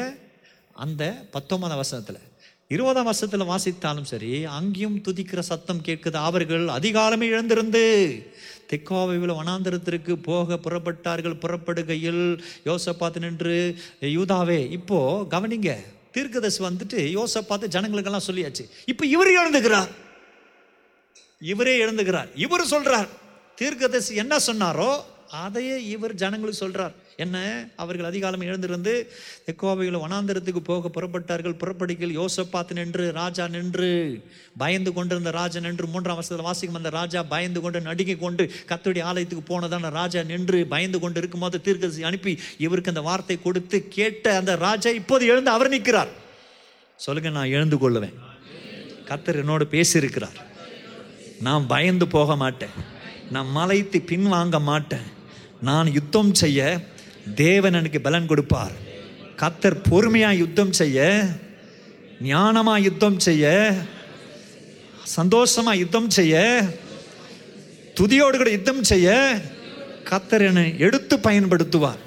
அந்த பத்தொன்பதாம் வசனத்தில் இருபதாம் வருஷத்தில் வாசித்தாலும் சரி அங்கேயும் துதிக்கிற சத்தம் கேட்குது. அவர்கள் அதிகாலமே இழந்திருந்து தெக்கோவையில் வனாந்திரத்திற்கு போக புறப்பட்டார்கள் புறப்படுகையில் யோசப்பாத்து நின்று யூதாவே இப்போ கவனிங்க தீர்க்கதர்சி வந்துட்டு யோசப்பாத்து ஜனங்களுக்கெல்லாம் சொல்லியாச்சு. இப்போ இவர் எழுந்துக்கிறார். இவரே எழுந்துக்கிறார். இவர் சொல்றார் தீர்க்கதரிசி என்ன சொன்னாரோ அதையே இவர் ஜனங்களுக்கு சொல்றார். என்ன? அவர்கள் அதிகாலம் எழுந்திருந்து தெக்கோவையில் வனாந்திரத்துக்கு போக புறப்பட்டார்கள். புறப்படிகள் யோசப்பாத்து நின்று ராஜா நின்று பயந்து கொண்டிருந்த ராஜா நின்று மூன்றாம் வருஷத்தில் வாசிக்கும் அந்த ராஜா பயந்து கொண்டு நடுங்கி கொண்டு கத்துடைய ஆலயத்துக்கு போனதான ராஜா நின்று பயந்து கொண்டு இருக்கும்போது தீர்க்கதரிசி அனுப்பி இவருக்கு அந்த வார்த்தை கொடுத்து கேட்ட அந்த ராஜா இப்போது எழுந்து அவர் நிற்கிறார். சொல்லுங்க நான் எழுந்து கொள்ளுவேன். கத்தர் என்னோடு பேசியிருக்கிறார். நான் பயந்து போக மாட்டேன். நான் மலைத்து பின்வாங்க மாட்டேன். நான் யுத்தம் செய்ய தேவன் எனக்கு பலன் கொடுப்பார். கத்தர் பொறுமையாக யுத்தம் செய்ய ஞானமாக யுத்தம் செய்ய சந்தோஷமாக யுத்தம் செய்ய துதியோடு கூட யுத்தம் செய்ய கத்தர் என்னை எடுத்து பயன்படுத்துவார்.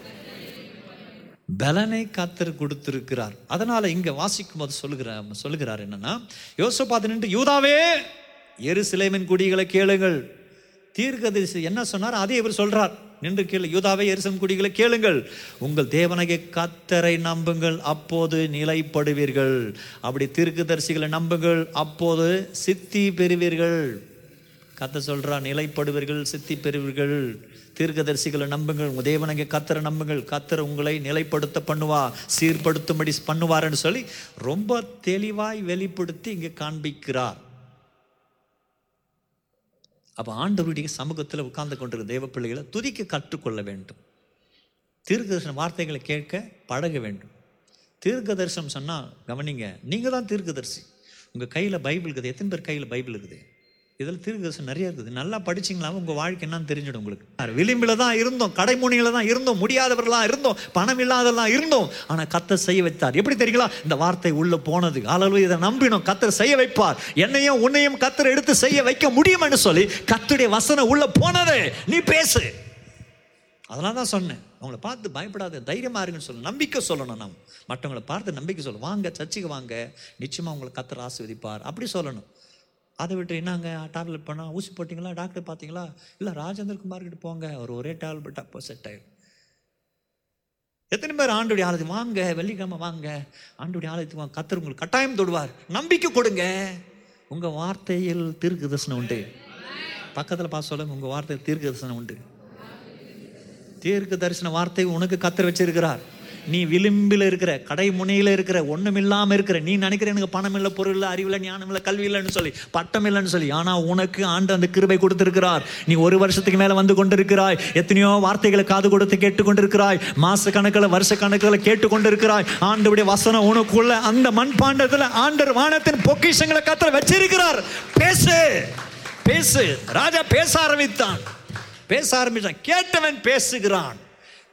பலனை கத்தர் கொடுத்திருக்கிறார். அதனால இங்க வாசிக்கும் போது சொல்லுகிறார் சொல்லுகிறார் என்னன்னா யோசபாத்து நின்று யூதாவே எருசிலைமின் குடிகளை கேளுங்கள். தீர்க்கதரிசி என்ன சொன்னார்? அதே இவர் சொல்றார். நின்று கேளு. யூதாவை எரிசம் குடிகளை கேளுங்கள். உங்கள் தேவனகை கத்தரை நம்புங்கள். அப்போது நிலைப்படுவீர்கள். அப்படி தீர்க்கதரிசிகளை நம்புங்கள். அப்போது சித்தி பெறுவீர்கள். கத்த சொல்கிறா நிலைப்படுவீர்கள் சித்தி பெறுவீர்கள். தீர்க்கதரிசிகளை நம்புங்கள். உங்கள் தேவனங்க கத்தரை நம்புங்கள். கத்தரை உங்களை நிலைப்படுத்த பண்ணுவா சீர்படுத்தும்படி பண்ணுவார்னு சொல்லி ரொம்ப தெளிவாய் வெளிப்படுத்தி இங்கே காண்பிக்கிறார். அப்போ ஆண்டவருடைய சமூகத்தில் உட்கார்ந்து கொண்டிருக்க தெய்வ பிள்ளைகளை துதிக்க கற்றுக்கொள்ள வேண்டும். தீர்க்கதரிசன வார்த்தைகளை கேட்க பழக வேண்டும். தீர்க்கதரிசனம் சொன்னால் கவனிங்க நீங்கள் தான் தீர்க்கதரிசி. உங்கள் கையில் பைபிள் இருக்குது. எத்தனை பேர் கையில் பைபிள் இருக்குது? இதில் தீர்க்கதரிசனம் நிறைய இருக்குது. நல்லா படிச்சிங்களா உங்கள் வாழ்க்கை என்னன்னு தெரிஞ்சிடும் உங்களுக்கு. விளிம்பில் தான் இருந்தோம் கடைமுனியில் தான் இருந்தோம் முடியாதவர்களாக இருந்தோம் பணம் இல்லாதெல்லாம் இருந்தோம். ஆனால் கத்தர் செய்ய வைத்தார். எப்படி தெரியுங்களா? இந்த வார்த்தை உள்ளே போனது. அளவு இதை நம்பினோம். கத்தர் செய்ய வைப்பார். என்னையும் உன்னையும் கத்தர் எடுத்து செய்ய வைக்க முடியும்னு சொல்லி கத்துடைய வசனம் உள்ளே போனதே. நீ பேசு. அதெல்லாம் தான் சொன்னேன். அவங்கள பார்த்து பயப்படாத தைரியமாக இருங்கன்னு சொல்லணும் நம்பிக்கை சொல்லணும் நாம் மற்றவங்களை பார்த்து நம்பிக்கை சொல்லணும் வாங்க சர்ச்சுக்கு வாங்க. நிச்சயமாக உங்களை கத்தர் ஆசிர்வதிப்பார். அப்படி சொல்லணும். அதை விட்டு என்னங்க? டேப்லெட் பண்ணால் ஊசி போட்டிங்களா? டாக்டர் பார்த்தீங்களா? இல்லை ராஜேந்திரகுமார் கிட்ட போங்க. அவர் ஒரே டேப்லெட் அப்போ செட் ஆயிடும் எத்தனை பேர் ஆண்டுடைய ஆலயத்துக்கு வாங்க வெள்ளிக்கிழமை வாங்க ஆண்டுடைய ஆலயத்துக்கு வாங்க கத்தர் உங்களுக்கு கட்டாயம் தொடுவார். நம்பிக்கை கொடுங்க. உங்கள் வார்த்தையில் தீர்க்க தரிசனம் உண்டு. பக்கத்தில் பார்த்து சொல்லுங்க உங்கள் வார்த்தையில் தீர்க்க தரிசனம் உண்டு. தீர்க்க தரிசன வார்த்தை உனக்கு கத்தர் வச்சிருக்கிறார். நீ விளிம்பில் இருக்கிற கடை முனையில் இருக்கிற ஒன்றும் இல்லாமல் இருக்கிற நீ நினைக்கிற எனக்கு பணம் இல்லை பொருள் இல்லை அறிவில் ஞானம் இல்லை கல்வி இல்லைன்னு சொல்லி பட்டம் இல்லைன்னு சொல்லி ஆனால் உனக்கு ஆண்டு அந்த கிருபை கொடுத்திருக்கிறார். நீ ஒரு வருஷத்துக்கு மேலே வந்து கொண்டிருக்கிறாய். எத்தனையோ வார்த்தைகளை காது கொடுத்து கேட்டுக்கொண்டிருக்கிறாய். மாச கணக்கில் வருஷ கணக்கில் கேட்டுக்கொண்டிருக்கிறாய். ஆண்டுடைய வசனம் உனக்குள்ள அந்த மண்பாண்டத்தில் ஆண்டர் வானத்தின் பொக்கிஷங்களை கத்திர வச்சிருக்கிறார். பேசு பேசு. ராஜா பேச ஆரம்பித்தான். பேச ஆரம்பித்தான். கேட்டவன் பேசுகிறான்.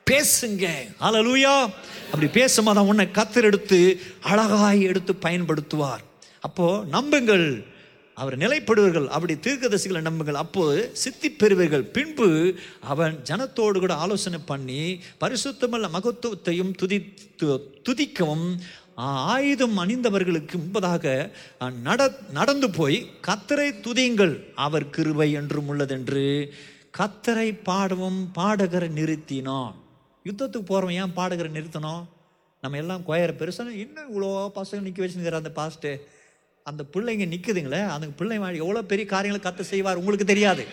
பேசுங்க. ஹalleluya. அப்படி பேசும்போது உன்னை கத்தர் எடுத்து அழகாய் எடுத்து பயன்படுத்துவார். அப்போ நம்புங்கள். அவர் நிலைப்படுவர்கள். அப்படி தீர்க்கதரிசிகளை நம்புங்கள். அப்போது சித்தி பெறுவீர்கள். பின்பு அவன் ஜனத்தோடு கூட ஆலோசனை பண்ணி பரிசுத்தமல்ல மகத்துவத்தையும் துதி து- துதிக்கவும் ஆயுதம் அணிந்தவர்களுக்கு முன்பதாக நட நடந்து போய் கத்தரை துதியுங்கள். அவர் கிருபை என்றும் உள்ளதென்று கத்தரை பாடவும் பாடகரை நிறுத்தினான். யுத்தத்துக்கு போகிறவன் ஏன் பாடகரை நிறுத்தணும்? நம்ம எல்லாம் கொயரை பெருசாக இன்னும் இவ்வளோ பசங்க நிற்க வச்சுருக்கிற அந்த பாஸ்ட்டு அந்த பிள்ளைங்க நிற்குதுங்களே அந்த பிள்ளைங்க எவ்வளோ பெரிய காரியங்களை கத்த செய்வார் உங்களுக்கு தெரியாது.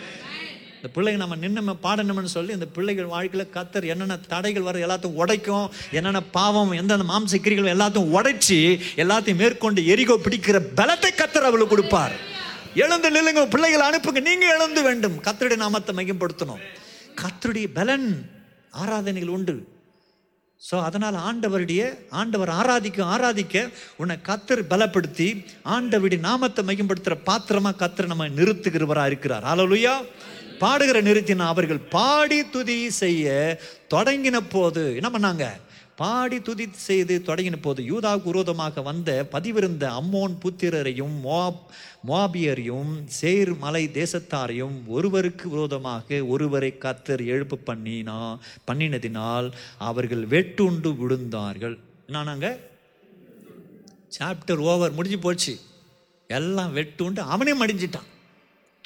இந்த பிள்ளைங்க நம்ம நின்று பாடணும்னு சொல்லி இந்த பிள்ளைகள் வாழ்க்கையில் கத்தர் என்னென்ன தடைகள் வர எல்லாத்தையும் உடைக்கும் என்னென்ன பாவம் எந்தெந்த மாம்சக்கிரிகள் எல்லாத்தையும் உடைச்சி எல்லாத்தையும் மேற்கொண்டு எரிகோ பிடிக்கிற பலத்தை கத்தர் அவளுக்கு கொடுப்பார். எழுந்து நில்லுங்க பிள்ளைகளை அனுப்புங்க நீங்கள் எழுந்து வேண்டும். கத்தருடைய நாமத்தை மையப்படுத்தணும். கத்தருடைய பலன். ஆராதனைகள் உண்டு. ஸோ அதனால் ஆண்டவருடைய ஆண்டவர் ஆராதிக்க ஆராதிக்க உன்னை கத்தர் பலப்படுத்தி ஆண்டவருடைய நாமத்தை மையப்படுத்துகிற பாத்திரமாக கத்தர் நம்ம நிறுத்துகிறவராக இருக்கிறார். ஆலோலுயா பாடுகிற நிறுத்தினா அவர்கள் பாடி துதி செய்ய தொடங்கின போது என்ன பண்ணாங்க? பாடி துதி செய்து தொடங்கின போது யூதாவுக்கு விரோதமாக வந்த பதிவிருந்த அம்மோன் புத்திரரையும் மோப் மோபியரையும் சேர் மலை தேசத்தாரையும் ஒருவருக்கு விரோதமாக ஒருவரை கத்தர் எழுப்பு பண்ணினா பண்ணினதினால் அவர்கள் வெட்டுண்டு விழுந்தார்கள். என்னானாங்க? சாப்டர் ஓவர் முடிஞ்சு போச்சு. எல்லாம் வெட்டுண்டு அவனே மடிஞ்சிட்டான்.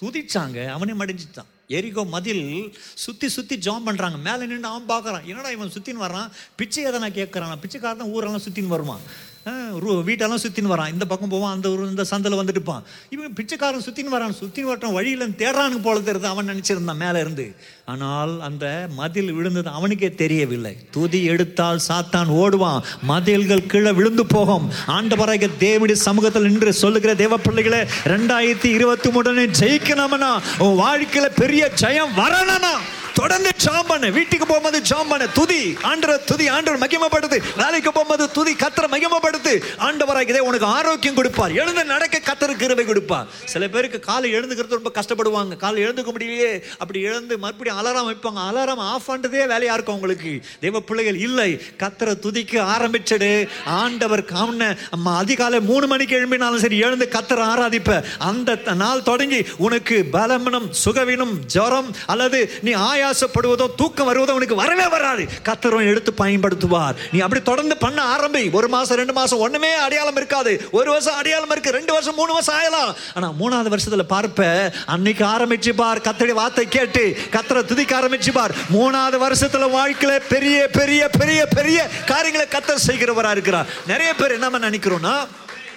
துதிச்சாங்க அவனே மடிஞ்சிட்டான். எரிகோ மதில் சுற்றி சுற்றி ஜாம் பண்ணுறாங்க மேலே நின்று அவன் பார்க்குறான். என்னடா இவன் சுற்றின்னு வர்றான்? பிச்சை எதனா கேட்குறான் பிச்சைக்காரன் ஊரெல்லாம் சுற்றின்னு வருவான். ரூ- வீட்டெல்லாம் சுற்றின்னு வரான். இந்த பக்கம் போவான் அந்த ஊர் இந்த சந்தில் வந்துட்டு இருப்பான். இவன் பிச்சைக்காரன் சுற்றின்னு வரான். சுத்தின்னு வரட்டும் வழியில் தேடுறானுக்கு போல தெரியுது. அவன் நினச்சிருந்தான் மேலே இருந்து. ஆனால் அந்த மதில் விழுந்தது அவனுக்கே தெரியவில்லை. துதி எடுத்தால் சாத்தான் ஓடுவான். மதில்கள் கீழே விழுந்து போகும். ஆண்டவராக தேவடி சமூகத்தில் நின்று சொல்லுகிற தேவ பிள்ளைகளை ரெண்டாயிரத்தி இருபத்தி மூணு ஜெயிக்கணும்னா உன் வாழ்க்கையில் பெரிய ஜெயம் வரணும்னா தொடர்ந்து ஜாம் பண்ணு வீட்டுக்கு போகும்போது ஜாம் பண்ணு துதி. ஆண்டவர் துதி. ஆண்டவர் மகிமைப்படுத்து. வேலைக்கு போகும்போது துதி. கத்தர மகிமைப்படுத்து. ஆண்டவராக இதே உனக்கு ஆரோக்கியம் கொடுப்பார். எழுந்து நடக்க கத்தர் கிருபை கொடுப்பார். சில பேருக்கு காலை எழுந்துக்கிறது ரொம்ப கஷ்டப்படுவாங்க. காலை எழுந்துக்க முடியலையே. அப்படி எழுந்து மறுபடியும் அலாரம் வைப்பாங்க. அலாரம் ஆஃப் பண்ணுறதே வேலையா இருக்கும் உங்களுக்கு தெய்வ பிள்ளைகள் இல்லை. கத்தரை துதிக்க ஆரம்பிச்சடு. ஆண்டவர் காமன அம்மா அதிகாலை மூணு மணிக்கு எழும்பினாலும் சரி எழுந்து கத்தரை ஆராதிப்ப. அந்த நாள் தொடங்கி உனக்கு பலமனம் சுகவினம் ஜுரம் அல்லது நீ ஆயா பிரயாசப்படுவதோ தூக்கம் வருவதோ உனக்கு வரவே வராது. கத்தரும் எடுத்து பயன்படுத்துவார். நீ அப்படி தொடர்ந்து பண்ண ஆரம்பி. ஒரு மாசம் ரெண்டு மாசம் ஒண்ணுமே அடையாளம் இருக்காது. ஒரு வருஷம் அடையாளம் இருக்கு ரெண்டு வருஷம் மூணு வருஷம் ஆயலாம். ஆனா மூணாவது வருஷத்துல பார்ப்ப அன்னைக்கு ஆரம்பிச்சு பார் கத்தடி வார்த்தை கேட்டு கத்தரை துதிக்க ஆரம்பிச்சு பார். மூணாவது வருஷத்துல வாழ்க்கையில பெரிய பெரிய பெரிய பெரிய காரியங்களை கத்தர் செய்கிறவரா இருக்கிறார். நிறைய பேர் என்ன நினைக்கிறோம்னா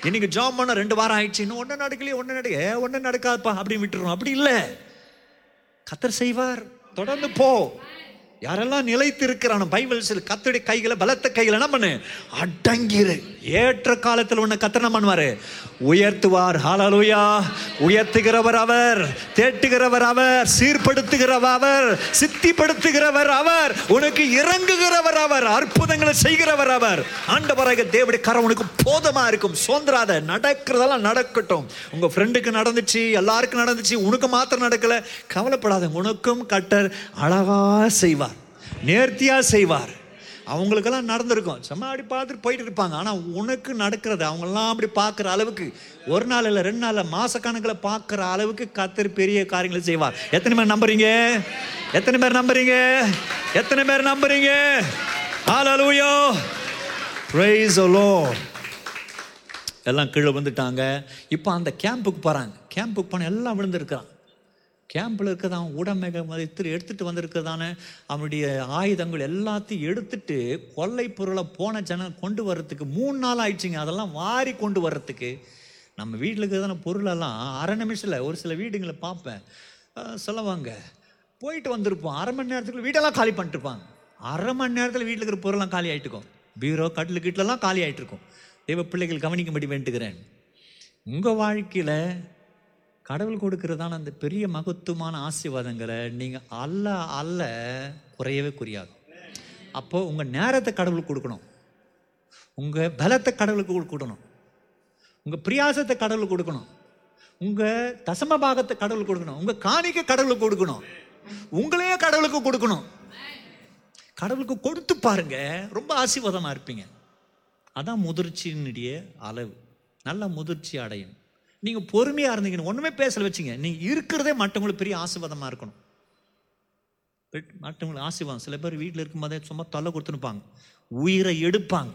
இன்னைக்கு ஜாம் பண்ண ரெண்டு வாரம் ஆயிடுச்சு. இன்னும் ஒன்றும் நடக்கலையே ஒன்றும் நடக்க ஒன்றும் நடக்காதுப்பா அப்படின்னு விட்டுருவோம் அப்படி இல்லை. கத்தர் செய்வார். தொடர்ந்து போ. யாரெல்லாம் நிலைத்து இருக்கிறானோ சில கத்தடி கைகளை பலத்த கைகளை என்ன பண்ணு? அடங்கிரு. ஏற்ற காலத்தில் உன்னை கத்தர் என்ன பண்ணுவாரு? உயர்த்துவார். ஹாலலுயா உயர்த்துகிறவர் அவர் தேட்டுகிறவர் அவர் சீர்படுத்துகிறவர் அவர் சித்திப்படுத்துகிறவர் அவர் உனக்கு இறங்குகிறவர் அவர் அற்புதங்களை செய்கிறவர் அவர். ஆண்டவராக தேவடி கரம் உனக்கு போதமா இருக்கும். சோந்தராத நடக்கிறதெல்லாம் நடக்கட்டும். உங்க ஃப்ரெண்டுக்கு நடந்துச்சு எல்லாருக்கும் நடந்துச்சு உனக்கு மாத்திரம் நடக்கல. கவலைப்படாத உனக்கும் கட்டர் அழகா செய்வார். நேர்த்தியாக செய்வார். அவங்களுக்கெல்லாம் நடந்திருக்கும். சும்மா அப்படி பார்த்துட்டு போயிட்டு இருப்பாங்க. ஆனால் உனக்கு நடக்கிறது அவங்கெல்லாம் அப்படி பார்க்குற அளவுக்கு ஒரு நாள் இல்லை ரெண்டு நாள் மாதக்கணக்கில் பார்க்குற அளவுக்கு கத்தர் பெரிய காரியங்களை செய்வார். எத்தனை பேர் நம்புறீங்க? எத்தனை பேர் நம்புறீங்க? எத்தனை பேர் நம்புறீங்க? ஹalleluya praise the lord. எல்லாம் கீழே வந்துட்டாங்க இப்போ அந்த கேம்புக்கு போகிறாங்க கேம்புக்கு போன எல்லாம் விழுந்திருக்கிறான் கேம்பில் இருக்கிறதான் உடமைக மதித்து எடுத்துட்டு வந்திருக்கிறதான அவனுடைய ஆயுதங்கள் எல்லாத்தையும் எடுத்துட்டு கொள்ளை பொருளை போன ஜனம் கொண்டு வர்றதுக்கு மூணு நாள் ஆயிடுச்சுங்க. அதெல்லாம் வாரி கொண்டு வர்றதுக்கு. நம்ம வீட்டில் இருக்கிறதான பொருளெல்லாம் அரை நிமிஷத்தில் ஒரு சில வீடுங்களை பார்ப்பேன். சொல்லுவாங்க. போயிட்டு வந்திருப்போம். அரை மணி நேரத்துக்குள்ள வீடெல்லாம் காலி பண்ணிட்டுருப்பாங்க. அரை மணி நேரத்தில் வீட்டில் இருக்கிற பொருள்லாம் காலி ஆகிட்டுருக்கும் பீரோ கட்டில் கிட்டலாம் காலி ஆயிட்டு இருக்கும். தெய்வ பிள்ளைகள் கவனிக்கும்படி வேண்டுகிறேன். உங்கள் வாழ்க்கையில் கடவுள் கொடுக்கிறதான அந்த பெரிய மகத்துவமான ஆசீர்வாதங்களை நீங்கள் அல்ல அல்ல குறையவே குறையாது. அப்போது உங்கள் நேரத்தை கடவுளுக்கு கொடுக்கணும். உங்கள் பலத்தை கடவுளுக்கு கொடுக்கணும். உங்கள் பிரியாசத்தை கடவுளுக்கு கொடுக்கணும். உங்கள் தசம பாகத்தை கடவுளுக்கு கொடுக்கணும். உங்கள் காணிக்க கடவுளுக்கு கொடுக்கணும். உங்களையே கடவுளுக்கு கொடுக்கணும். கடவுளுக்கு கொடுத்து பாருங்க. ரொம்ப ஆசீர்வாதமாக இருப்பீங்க. அதான் முதிர்ச்சியினுடைய அளவு. நல்லா முதிர்ச்சி அடையும் நீங்கள் பொறுமையாக இருந்தீங்கன்னு ஒன்றுமே பேசல வச்சுங்க. நீங்கள் இருக்கிறதே மற்றவங்களுக்கு பெரிய ஆசீர்வாதமாக இருக்கணும். மற்றவங்களுக்கு ஆசீர்வாதம். சில பேர் வீட்டில் இருக்கும்போதே சும்மா தொல்லை கொடுத்துருப்பாங்க உயிரை எடுப்பாங்க.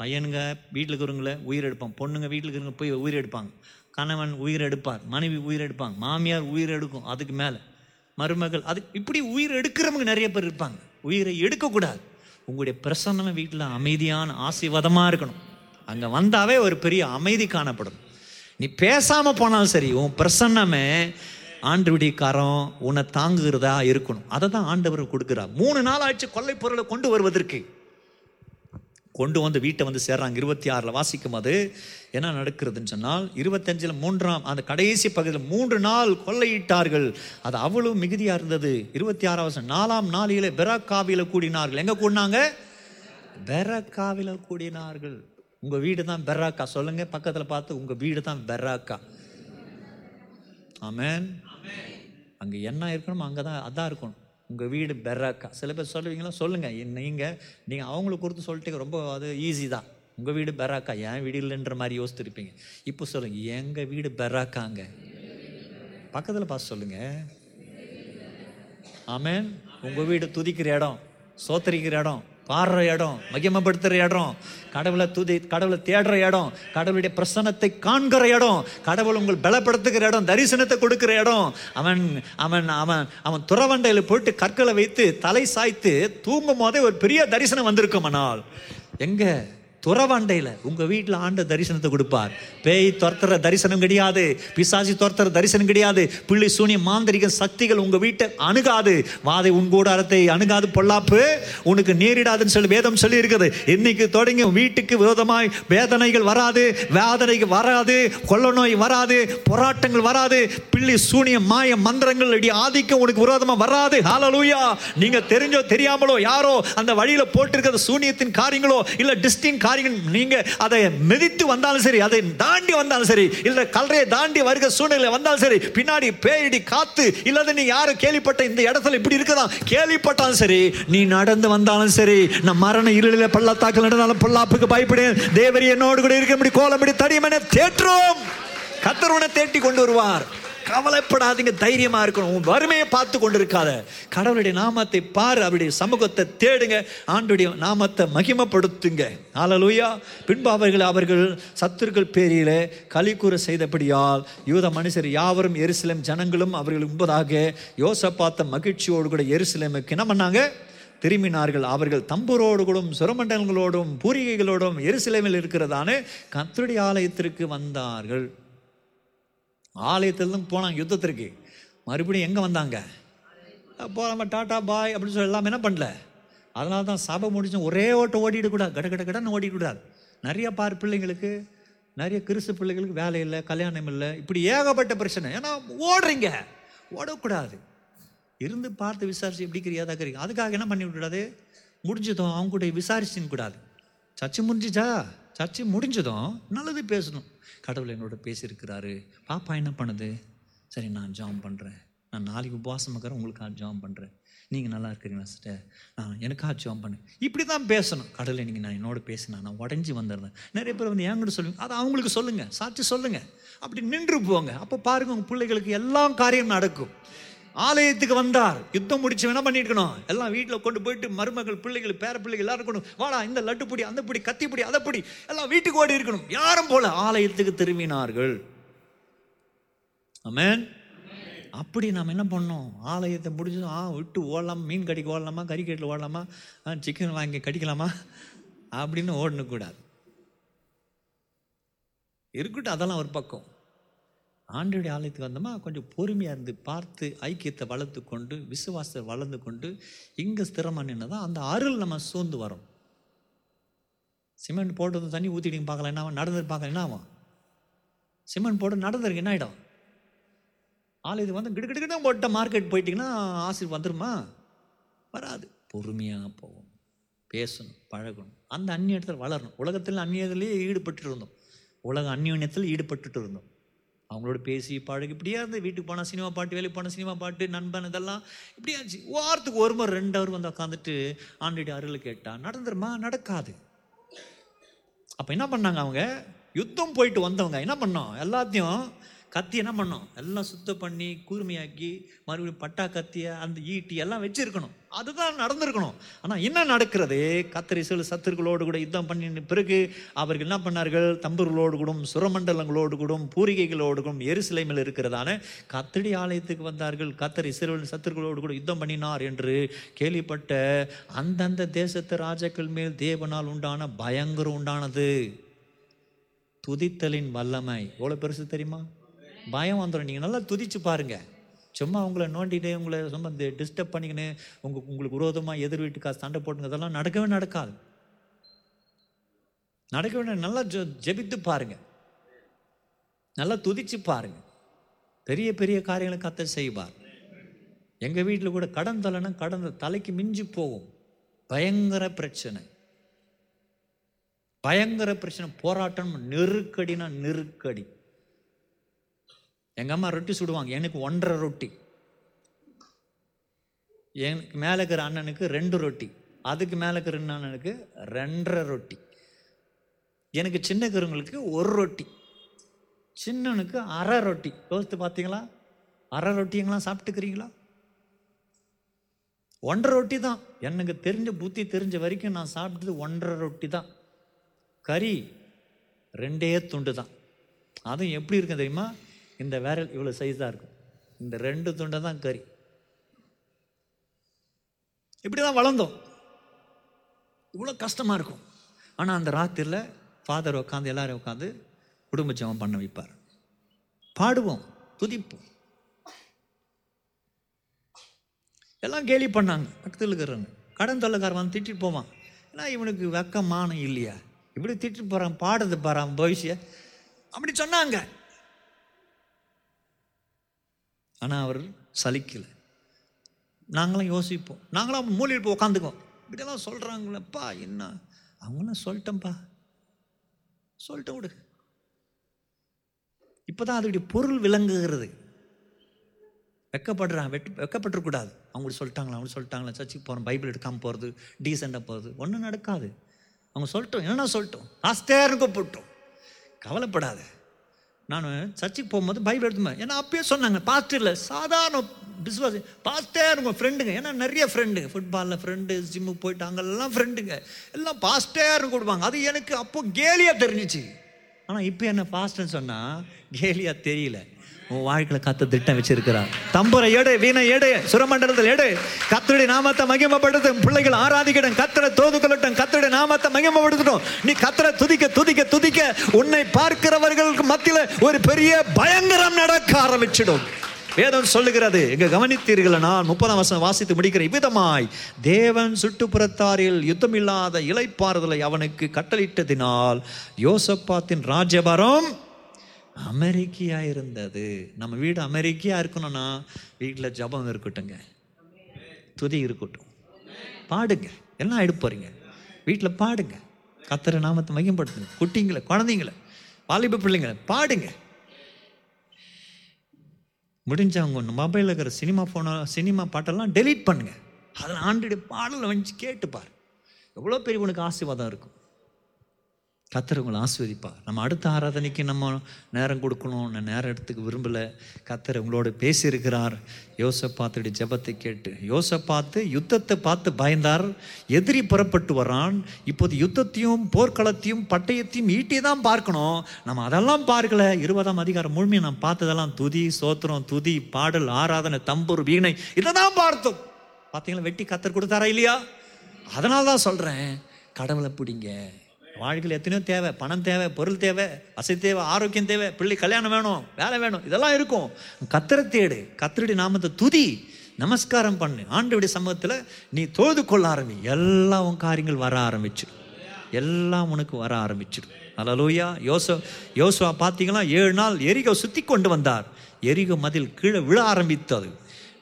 பையனுங்க வீட்டில் இருக்கிறவங்கள உயிர் எடுப்பாங்க. பொண்ணுங்க வீட்டில் இருக்கிறவங்க போய் உயிர் எடுப்பாங்க. கணவன் உயிர் எடுப்பார். மனைவி உயிர் எடுப்பாங்க. மாமியார் உயிர் எடுக்கும் அதுக்கு மேலே. மருமகள் அது இப்படி உயிர் எடுக்கிறவங்க நிறைய பேர் இருப்பாங்க. உயிரை எடுக்கக்கூடாது. உங்களுடைய பிரசன்னம் வீட்டில் அமைதியான ஆசீர்வாதமாக இருக்கணும். அங்கே வந்தாவே ஒரு பெரிய அமைதி காணப்படும். நீ பேசாமல் போனாலும் சரி உன் பிரசன்னமே ஆண்டவருடைய கரம் உன்னை தாங்குகிறதா இருக்கணும். அதை தான் ஆண்டவர் கொடுக்குறார். மூணு நாள் ஆச்சு கொள்ளை பொருளை கொண்டு வருவதற்கு. கொண்டு வந்து வீட்டை வந்து சேர்றாங்க. இருபத்தி ஆறில் வாசிக்கும் அது என்ன நடக்கிறதுன்னு சொன்னால் இருபத்தஞ்சில் மூன்றாம் அந்த கடைசி பகுதியில் மூன்று நாள் கொள்ளையிட்டார்கள். அது அவ்வளவு மிகுதியாக இருந்தது. இருபத்தி ஆறாம் வருஷம் நாலாம் நாளில் பெராக்காவில கூடினார்கள். எங்கே கூடினாங்க? பெரக்காவில கூடினார்கள். உங்கள் வீடு தான் பெர்ராக்கா. சொல்லுங்க பக்கத்தில் பார்த்து உங்கள் வீடு தான் பெர்ராக்கா. ஆமேன். அங்கே என்ன இருக்கணுமோ அங்கே தான் அதான் இருக்கணும். உங்கள் வீடு பெர்ராக்கா. சில பேர் சொல்லுவீங்களா? சொல்லுங்கள் நீங்கள் நீங்கள் அவங்களுக்கு கொடுத்து சொல்லிட்டு ரொம்ப அது ஈஸி தான். உங்கள் வீடு பெராக்கா என் வீடு இல்லைன்ற மாதிரி யோசித்துருப்பீங்க. இப்போ சொல்லுங்கள் எங்கள் வீடு பெராக்காங்க பக்கத்தில் பார்த்து சொல்லுங்கள் ஆமேன். உங்கள் வீடு துதிக்கிற இடம் சோத்தரிக்கிற இடம் பாடுற இடம் மகிமப்படுத்துகிற இடம் கடவுளை துதி கடவுளை தேடுற இடம் கடவுளுடைய பிரசன்னத்தை காண்கிற இடம் கடவுள் உங்கள் பலப்படுத்துகிற இடம் தரிசனத்தை கொடுக்கிற இடம். அவன் அவன் அவன் அவன் துறவண்டையில் போட்டு கற்களை வைத்து தலை சாய்த்து தூங்கும் போதே ஒரு பெரிய தரிசனம் வந்திருக்கும் ஆனால் எங்கே துறவாண்டையில் உங்கள் வீட்டில் ஆண்ட தரிசனத்தை கொடுப்பார். பேய் துரத்துற தரிசனம் கிடையாது பிசாசி துரத்துற தரிசனம் கிடையாது பிள்ளை சூனிய மாந்திரிக சக்திகள் உங்கள் வீட்டை அணுகாது. வாதை உன் கூடாரத்தை அணுகாது பொல்லாப்பு உனக்கு நேரிடாதுன்னு சொல்லி வேதம் சொல்லி இருக்குது இன்னைக்கு தொடங்கி வீட்டுக்கு விரோதமாய் வேதனைகள் வராது வேதனைகள் வராது கொள்ள நோய் வராது போராட்டங்கள் வராது. பிள்ளை சூனிய மாய மந்திரங்கள் அடி ஆதிக்கம் உனக்கு விரோதமாக வராது. ஹாலலூயா நீங்க தெரிஞ்சோ தெரியாமலோ யாரோ அந்த வழியில் போட்டிருக்கிற சூனியத்தின் காரியங்களோ இல்லை டிஸ்டின் காரியங்கள் நீங்க அதை மிதித்து வந்தாலும் சரி அதை தாண்டி வந்தாலும் சரி இல்ல கல்றையை தாண்டி வருக சூழ்நிலை வந்தாலும் சரி பின்னாடி பேரிடி காத்து இல்லாத நீ யாரும் கேள்விப்பட்ட இந்த இடத்துல இப்படி இருக்குதான் கேள்விப்பட்டாலும் சரி நீ நடந்து வந்தாலும் சரி நான் மரண இருளில பள்ளத்தாக்கில் நடந்தாலும் பொல்லாப்புக்கு பயப்படேன். தேவரி என்னோடு கூட இருக்க முடி கோலமிடி தடிமனை தேற்றும். கத்தருவனை தேட்டி கொண்டு வருவார். கவலைப்படாதீங்க தைரியமாக இருக்கணும். உன் வறுமையை பார்த்து கொண்டு இருக்காத கடவுளுடைய நாமத்தை பாரு அவருடைய சமூகத்தை தேடுங்க. ஆண்டுடைய நாமத்தை மகிமப்படுத்துங்க. ஆலலூயா பின்பு அவர்கள் அவர்கள் சத்துருக்கள் பேரில கலிக்கூற செய்தபடியால் யூத மனுஷர் யாவரும் எருசலேம் ஜனங்களும் அவர்களுக்கு முன்பதாக யோசப்பாத்த மகிழ்ச்சியோடு கூட எருசலேமுக்கு என்ன பண்ணாங்க? திரும்பினார்கள். அவர்கள் தம்புரோடு கூட சுரமண்டலங்களோடும் பூரிகைகளோடும் எருசலேமில் இருக்கிறதான கத்துடைய ஆலயத்திற்கு வந்தார்கள். ஆலயத்திலிருந்து போனாங்க யுத்தத்திற்கு. மறுபடியும் எங்கே வந்தாங்க? அப்போ நம்ம டாட்டா பாய் அப்படின்னு சொல்லி எல்லாமே என்ன பண்ணல. அதனால தான் சபை முடிச்சு ஒரே ஓட்டம் ஓடிடக்கூடாது கட கட கடன்னு ஓடிடக்கூடாது நிறைய பார் பிள்ளைங்களுக்கு நிறைய கிறிஸ்து பிள்ளைகளுக்கு வேலை இல்லை கல்யாணம் இல்லை. இப்படி ஏகப்பட்ட பிரச்சனை. ஏன்னா ஓடுறீங்க. ஓடக்கூடாது இருந்து பார்த்து விசாரிச்சு எப்படி கிரியாதா கறி அதுக்காக என்ன பண்ணி விடக்கூடாது முடிஞ்சதும் அவங்க கூட விசாரிச்சுன்னு கூடாது. சர்ச்சு முடிஞ்சுச்சா? சர்ச்சு முடிஞ்சதும் நல்லது பேசணும். கடவுள் என்னோட பேசியிருக்கிறாரு. பாப்பா என்ன பண்ணுது? சரி நான் ஜாம் பண்ணுறேன் நான் நாளைக்கு உபவாசம் இருக்கிறேன் உங்களுக்காக ஜாம் பண்ணுறேன் நீங்கள் நல்லா இருக்கிறீங்களா சிஸ்டர் நான் எனக்காக ஜாம் பண்ணேன் இப்படி தான் பேசணும். கடவுளை நீங்கள் நான் என்னோட பேசினா நான் உடஞ்சி வந்துடுறேன். நிறைய பேர் வந்து என்கிட்ட சொல்லுங்க அதை அவங்களுக்கு சொல்லுங்கள் சாட்சி சொல்லுங்கள் அப்படி நின்று போங்க. அப்போ பாருங்க உங்கள் பிள்ளைகளுக்கு எல்லாம் காரியம் நடக்கும். ஆலயத்துக்கு வந்தார். யுத்தம் முடிச்சு என்ன பண்ணிருக்கணும் எல்லாம் வீட்டில் கொண்டு போயிட்டு மருமகள் பிள்ளைகள் பேர பிள்ளைகள் எல்லாரும் கொண்டு வாடா இந்த லட்டு பிடி அந்த பிடி கத்தி பிடி அதை பிடி எல்லாம் வீட்டுக்கு ஓடி இருக்கணும். யாரும் போல ஆலயத்துக்கு திரும்பினார்கள். அமேன் அப்படி நாம் என்ன பண்ணோம்? ஆலயத்தை முடிஞ்சதும் ஆ விட்டு ஓடலாம்? மீன் கடிக்கு ஓடலாமா? கறிக்கட்டில் ஓடலாமா? சிக்கன் வாங்கி கடிக்கலாமா? அப்படின்னு ஓடணும் கூடாது இருக்கட்டும் அதெல்லாம் ஒரு பக்கம். ஆண்டுடைய ஆலயத்துக்கு வந்தோமா கொஞ்சம் பொறுமையாக இருந்து பார்த்து ஐக்கியத்தை வளர்த்து கொண்டு விசுவாசத்தை வளர்ந்து கொண்டு இங்கே ஸ்திரமாக நின்று தான் அந்த அருள் நம்ம சூழ்ந்து வரும். சிமெண்ட் போட்டு தண்ணி ஊற்றிட்டு பார்க்கலாம் என்ன ஆகும்? நடந்து பார்க்கலாம் என்ன ஆகும்? சிமெண்ட் போட்டு நடந்துருக்கு என்ன ஆகிடும் ஆலயத்துக்கு வந்து கிடுக்கிட்டு போட்ட மார்க்கெட் போயிட்டீங்கன்னா ஆசிரியர் வந்துருமா? வராது. பொறுமையாக போகும் பேசணும் பழகணும். அந்த அந்நியத்தில் வளரணும். உலகத்தில் அந்நியத்திலேயே ஈடுபட்டு இருந்தோம். உலக அந்நியத்தில் ஈடுபட்டுட்டு இருந்தோம். அவங்களோட பேசி பழகி இப்படியே இருந்து வீட்டுக்கு போனால் சினிமா பாட்டு வேலைக்கு போனால் சினிமா பாட்டு நண்பன் இதெல்லாம் இருந்துச்சு வாரத்துக்கு ஒரு முறை ரெண்டு அவர் வந்து உட்காந்துட்டு ஆண்டுடைய அருள் கேட்டான் நடந்துருமா? நடக்காது. அப்போ என்ன பண்ணாங்க அவங்க? யுத்தம் போயிட்டு வந்தவங்க. என்ன பண்ணோம்? எல்லாத்தையும் கத்தி என்ன பண்ணும்? எல்லாம் சுத்தம் பண்ணி கூர்மையாக்கி மறுபடியும் பட்டா கத்தியை அந்த ஈட்டி எல்லாம் வச்சிருக்கணும். அதுதான் நடந்திருக்கணும். ஆனால் என்ன நடக்கிறது? கத்திரி சில சத்துருக்களோடு கூட யுத்தம் பண்ணின பிறகு அவர்கள் என்ன பண்ணார்கள்? தம்புர்களோடு கூடும் சுரமண்டலங்களோடு கூடும் பூரிகைகளோடு கூடும் எருசிலைமையில் இருக்கிறதான கத்தடி ஆலயத்துக்கு வந்தார்கள். கத்தரி சிறுவன் சத்துருக்களோடு கூட யுத்தம் பண்ணினார் என்று கேள்விப்பட்ட அந்தந்த தேசத்து ராஜாக்கள் மேல் தேவனால் உண்டான பயங்கரம் உண்டானது. துதித்தலின் வல்லமை. எவ்வளோ பெருசு தெரியுமா? பயம் வந்துடும் நீங்கள் நல்லா துதிச்சு பாருங்கள் சும்மா உங்களை நோண்டிட்டு உங்களை சும்மா இந்த டிஸ்டர்ப் பண்ணிக்கின்னு உங்கள் உங்களுக்கு விரோதமாக எதிர் வீட்டுக்காக சண்டை போட்டுங்க அதெல்லாம் நடக்கவே நடக்காது. நடக்கவே நல்லா ஜெ ஜெபித்து பாருங்கள் நல்லா துதிச்சு பாருங்கள் பெரிய பெரிய காரியங்களை கத்த செய்வார். எங்கள் வீட்டில் கூட கடன் தலைனா கடன் தலைக்கு மிஞ்சி போகும். பயங்கர பிரச்சனை. பயங்கர பிரச்சனை. போராட்டம் நெருக்கடினா நெருக்கடி. எங்கள் அம்மா ரொட்டி சுடுவாங்க. எனக்கு ஒன்றரை ரொட்டி. எனக்கு மேலே இருக்கிற அண்ணனுக்கு ரெண்டு ரொட்டி. அதுக்கு மேலே இருக்கிற அண்ணனுக்கு ரெண்டரை ரொட்டி. எனக்கு சின்ன கருங்களுக்கு ஒரு ரொட்டி. சின்னனுக்கு அரை ரொட்டி. யோசித்து பார்த்தீங்களா? அரை ரொட்டிங்களாம் சாப்பிட்டுக்கிறீங்களா? ஒன்றரை ரொட்டி தான். எனக்கு தெரிஞ்ச புத்தி தெரிஞ்ச வரைக்கும் நான் சாப்பிட்டது ஒன்றரை ரொட்டி தான். கறி ரெண்டே துண்டு தான். அதுவும் எப்படி இருக்கும் தெரியுமா? இந்த விரல் இவ்வளோ சைஸாக இருக்கும். இந்த ரெண்டு துண்டை தான் கறி. இப்படி தான் வளர்ந்தோம். இவ்வளோ கஷ்டமாக இருக்கும். ஆனால் அந்த ராத்திரியில் ஃபாதர் உட்காந்து எல்லோரும் உட்காந்து குடும்ப ஜெபம் பண்ண வைப்பார். பாடுவோம் துதிப்போம். எல்லாம் கேலி பண்ணாங்க. பக்கத்தில் இருக்கிறவங்க. கடன் தொல்லைக்காரன் வந்து திட்டிட்டு போவான். ஏன்னா இவனுக்கு வெக்கமானம் இல்லையா? இப்படி திட்டிட்டு போகிறான் பாடுறது பாறான் பவிஷ்ய. அப்படி சொன்னாங்க. ஆனால் அவர் சலிக்கலை. நாங்களும் யோசிப்போம். நாங்களும் மூலையில் போய் உட்காந்துக்குவோம் இப்படியெல்லாம் சொல்கிறாங்களேப்பா என்ன? அவங்களும் சொல்லிட்டேன்ப்பா சொல்லிட்டு விடு. இப்போ தான் அதோடைய பொருள் விளங்குகிறது. வெக்கப்படுறான். வெட்டு வெக்கப்பட்டுருக்கூடாது அவங்களுக்கு சொல்லிட்டாங்களா அவங்க சொல்லிட்டாங்களா சர்ச்சுக்கு போகிறோம் பைபிள் எடுக்காமல் போகிறது டீசெண்டாக போகிறது ஒன்றும் நடக்காது. அவங்க சொல்லிட்டோம். என்னென்ன சொல்லிட்டோம். ஆஸ்தேர்னு கூப்பிட்டோம். கவலைப்படாத. நான் சர்ச்சுக்கு போகும்போது பைபிள் எடுத்துப்பேன் ஏன்னா அப்பயே சொன்னாங்க பாஸ்டர் இல்லை சாதாரண விசுவாசி பாஸ்டர் இருக்கும் ஃப்ரெண்டுங்க ஏன்னா நிறைய ஃப்ரெண்டுங்க ஃபுட்பாலில் ஃப்ரெண்டு ஜிம்முக்கு போயிட்டு அங்கெல்லாம் ஃப்ரெண்டுங்க எல்லாம் பாஸ்டர்னு கொடுப்பாங்க. அது எனக்கு அப்போ கேலியாக தெரிஞ்சிச்சு. ஆனால் இப்போ என்ன பாஸ்டர்னு சொன்னால் கேலியாக தெரியல. உன் வாழ்க்கையில் கத்து திட்டம் வச்சிருக்கிறார் தம்புரை எடு வீணை எடு சுரமண்டலத்தில் எடு. கத்தருடைய நாமத்தை மகிமப்படுத்தும். பிள்ளைகள் ஆராதிக்கட்டும் கத்தரை தோது கொள்ளட்டும் கத்தருடைய நாமத்தை மகிமப்படுத்தட்டும். நீ கத்தரை துதிக்க துதிக்க துதிக்க உன்னை பார்க்கிறவர்களுக்கு மத்தியில் ஒரு பெரிய பயங்கரம் நடக்க ஆரம்பிச்சிடும். வேதம் சொல்லுகிறது இங்க கவனித்தீர்கள் நான் முப்பதாம் வருஷம் வாசித்து முடிக்கிற இவ்விதமாய் தேவன் சுட்டுப்புறத்தாரில் யுத்தமில்லாத இலைப்பாறுதலை அவனுக்கு கட்டளிட்டதினால் யோசப்பாத்தின் ராஜபாரம் அமெரிக்கையாக இருந்தது. நம்ம வீடு அமெரிக்கையாக இருக்கணும்னா வீட்டில் ஜபம் இருக்கட்டுங்க துதி இருக்கட்டும். பாடுங்க. எல்லாம் எடுப்பு போறீங்க. வீட்டில் பாடுங்க. கத்திர நாமத்தை மையப்படுத்துங்க குட்டிங்களை குழந்தைங்களை வாலிப பிள்ளைங்களை பாடுங்க. முடிஞ்சவங்க ஒன்று மொபைலில் இருக்கிற சினிமா ஃபோனை சினிமா பாட்டெல்லாம் டெலீட் பண்ணுங்க. அதில் ஆண்டுடைய பாடலை வந்து கேட்டுப்பார். எவ்வளோ பெரிய உனக்கு ஆசீர்வாதம் இருக்கும். கத்தர் உங்களை ஆஸ்வதிப்பார் நம்ம அடுத்த ஆராதனைக்கு நம்ம நேரம் கொடுக்கணும். நான் நேரம் எடுத்துக்க விரும்பலை. கத்தர் உங்களோட பேசியிருக்கிறார். யோசப்பாத்துடைய ஜெபத்தை கேட்டு யோசப்பாத்து யுத்தத்தை பார்த்து பயந்தார். எதிரி புறப்பட்டு வரான். இப்போது யுத்தத்தையும் போர்க்களத்தையும் பட்டயத்தையும் ஈட்டி தான் பார்க்கணும். நம்ம அதெல்லாம் பார்க்கல. இருபதாம் அதிகாரம் முழுமையை நான் பார்த்ததெல்லாம் துதி சோத்திரம் துதி பாடல் ஆராதனை தம்பூர் வீணை இதை தான் பார்த்தோம். பார்த்தீங்களா வெட்டி கத்தர் கொடுத்தாரா இல்லையா? அதனால தான் சொல்கிறேன் கடவுளை பிடிங்க. வாழ்க்கையில் எத்தனையோ தேவை பணம் தேவை பொருள் தேவை அசை தேவை ஆரோக்கியம் தேவை பிள்ளை கல்யாணம் வேணும் வேலை வேணும் இதெல்லாம் இருக்கும். கத்தரை தேடு கத்திரடி நாமத்தை துதி நமஸ்காரம் பண்ணு. ஆண்டவுடைய சமூகத்தில் நீ தொழுது கொள்ள ஆரம்பி. எல்லா உன் காரியங்கள் வர ஆரம்பிச்சிடும். எல்லாம் உனக்கு வர ஆரம்பிச்சிடும். அலலூயா யோசோ யோசுவா பார்த்தீங்களா? ஏழு நாள் எரிகோ சுற்றி கொண்டு வந்தார். எரிகோ மதில் கீழே விழ ஆரம்பித்தது.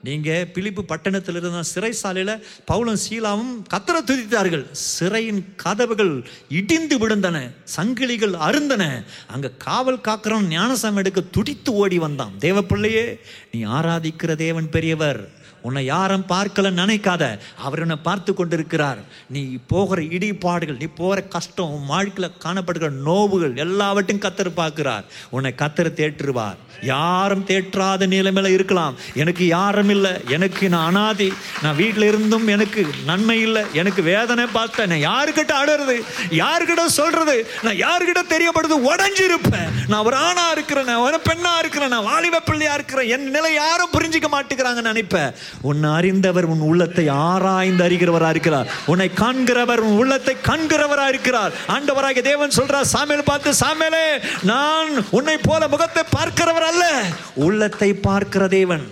நீங்கள் பிலிப்பு பட்டணத்தில் இருந்த சிறைசாலையில் பவுலும் சீலாவும் கத்தர துதித்தார்கள். சிறையின் கதவுகள் இடிந்து விழுந்தன சங்கிலிகள் அருந்தன. அங்கே காவல் காக்கிறவன் ஞானசம் எடுக்க துடித்து ஓடி வந்தான். தேவ பிள்ளையே நீ ஆராதிக்கிற தேவன் பெரியவர். உன்னை யாரும் பார்க்கல நினைக்காத. அவர் உன்னை பார்த்து கொண்டிருக்கிறார். நீ போகிற இடிபாடுகள் நீ போகிற கஷ்டம் உன் வாழ்க்கையில் காணப்படுகிற நோவுகள் எல்லாவற்றையும் கத்தர் பார்க்கிறார். உன்னை கத்தர் தேற்றுவார். யாரும் தேற்றாத நிலைமையில் இருக்கலாம். எனக்கு யாரும் இல்லை எனக்கு நான் அனாதி. நான் வீட்டில் இருந்தும் எனக்கு நன்மை இல்லை எனக்கு வேதனை பார்த்தேன் நான் யாருக்கிட்ட அழுறது யாருக்கிட்ட சொல்றது நான் யாருக்கிட்ட தெரியப்படுது உடஞ்சிருப்பேன். நான் ஒரு ஆணாக இருக்கிறேன் நான் ஒரு பெண்ணா இருக்கிறேன் நான் வாலிப பிள்ளையாக இருக்கிறேன். என் நிலை யாரும் புரிஞ்சிக்க மாட்டேங்கிறாங்கன்னு நினைப்பேன். உன்னை அறிந்தவர் உன் உள்ளத்தை ஆராய்ந்து அறிகிறவராக இருக்கிறார். உன்னை காண்கிறவர் உன் உள்ளத்தை காண்கிறவராக இருக்கிறார். ஆண்டவராகிய தேவன் சொல்கிறார் சாமியல் பார்த்து சாமியலே நான் உன்னை போல முகத்தை பார்க்கிறவர் அல்ல. உள்ளத்தை பார்க்கிற தேவன்.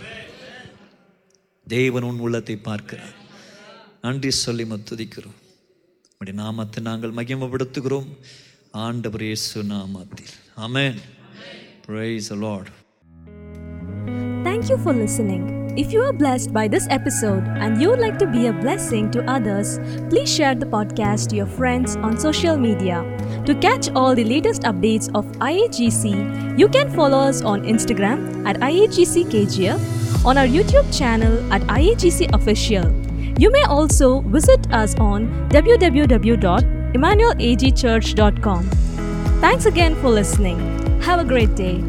தேவன் உன் உள்ளத்தை பார்க்கிறார். நன்றி சொல்லி மத்துதிக்கிறோம். அப்படி நாமத்தை நாங்கள் மகிமப்படுத்துகிறோம். ஆண்டவர் இயேசு நாமத்தில். அமேன் praise the lord. Thank you for listening. If you are blessed by this episode and you would like to be a blessing to others, please share the podcast to your friends on social media. To catch all the latest updates of IAGC, you can follow us on Instagram at IAGCKGF, on our YouTube channel at IAGC Official. You may also visit us on www.emmanuelagchurch.com. Thanks again for listening. Have a great day.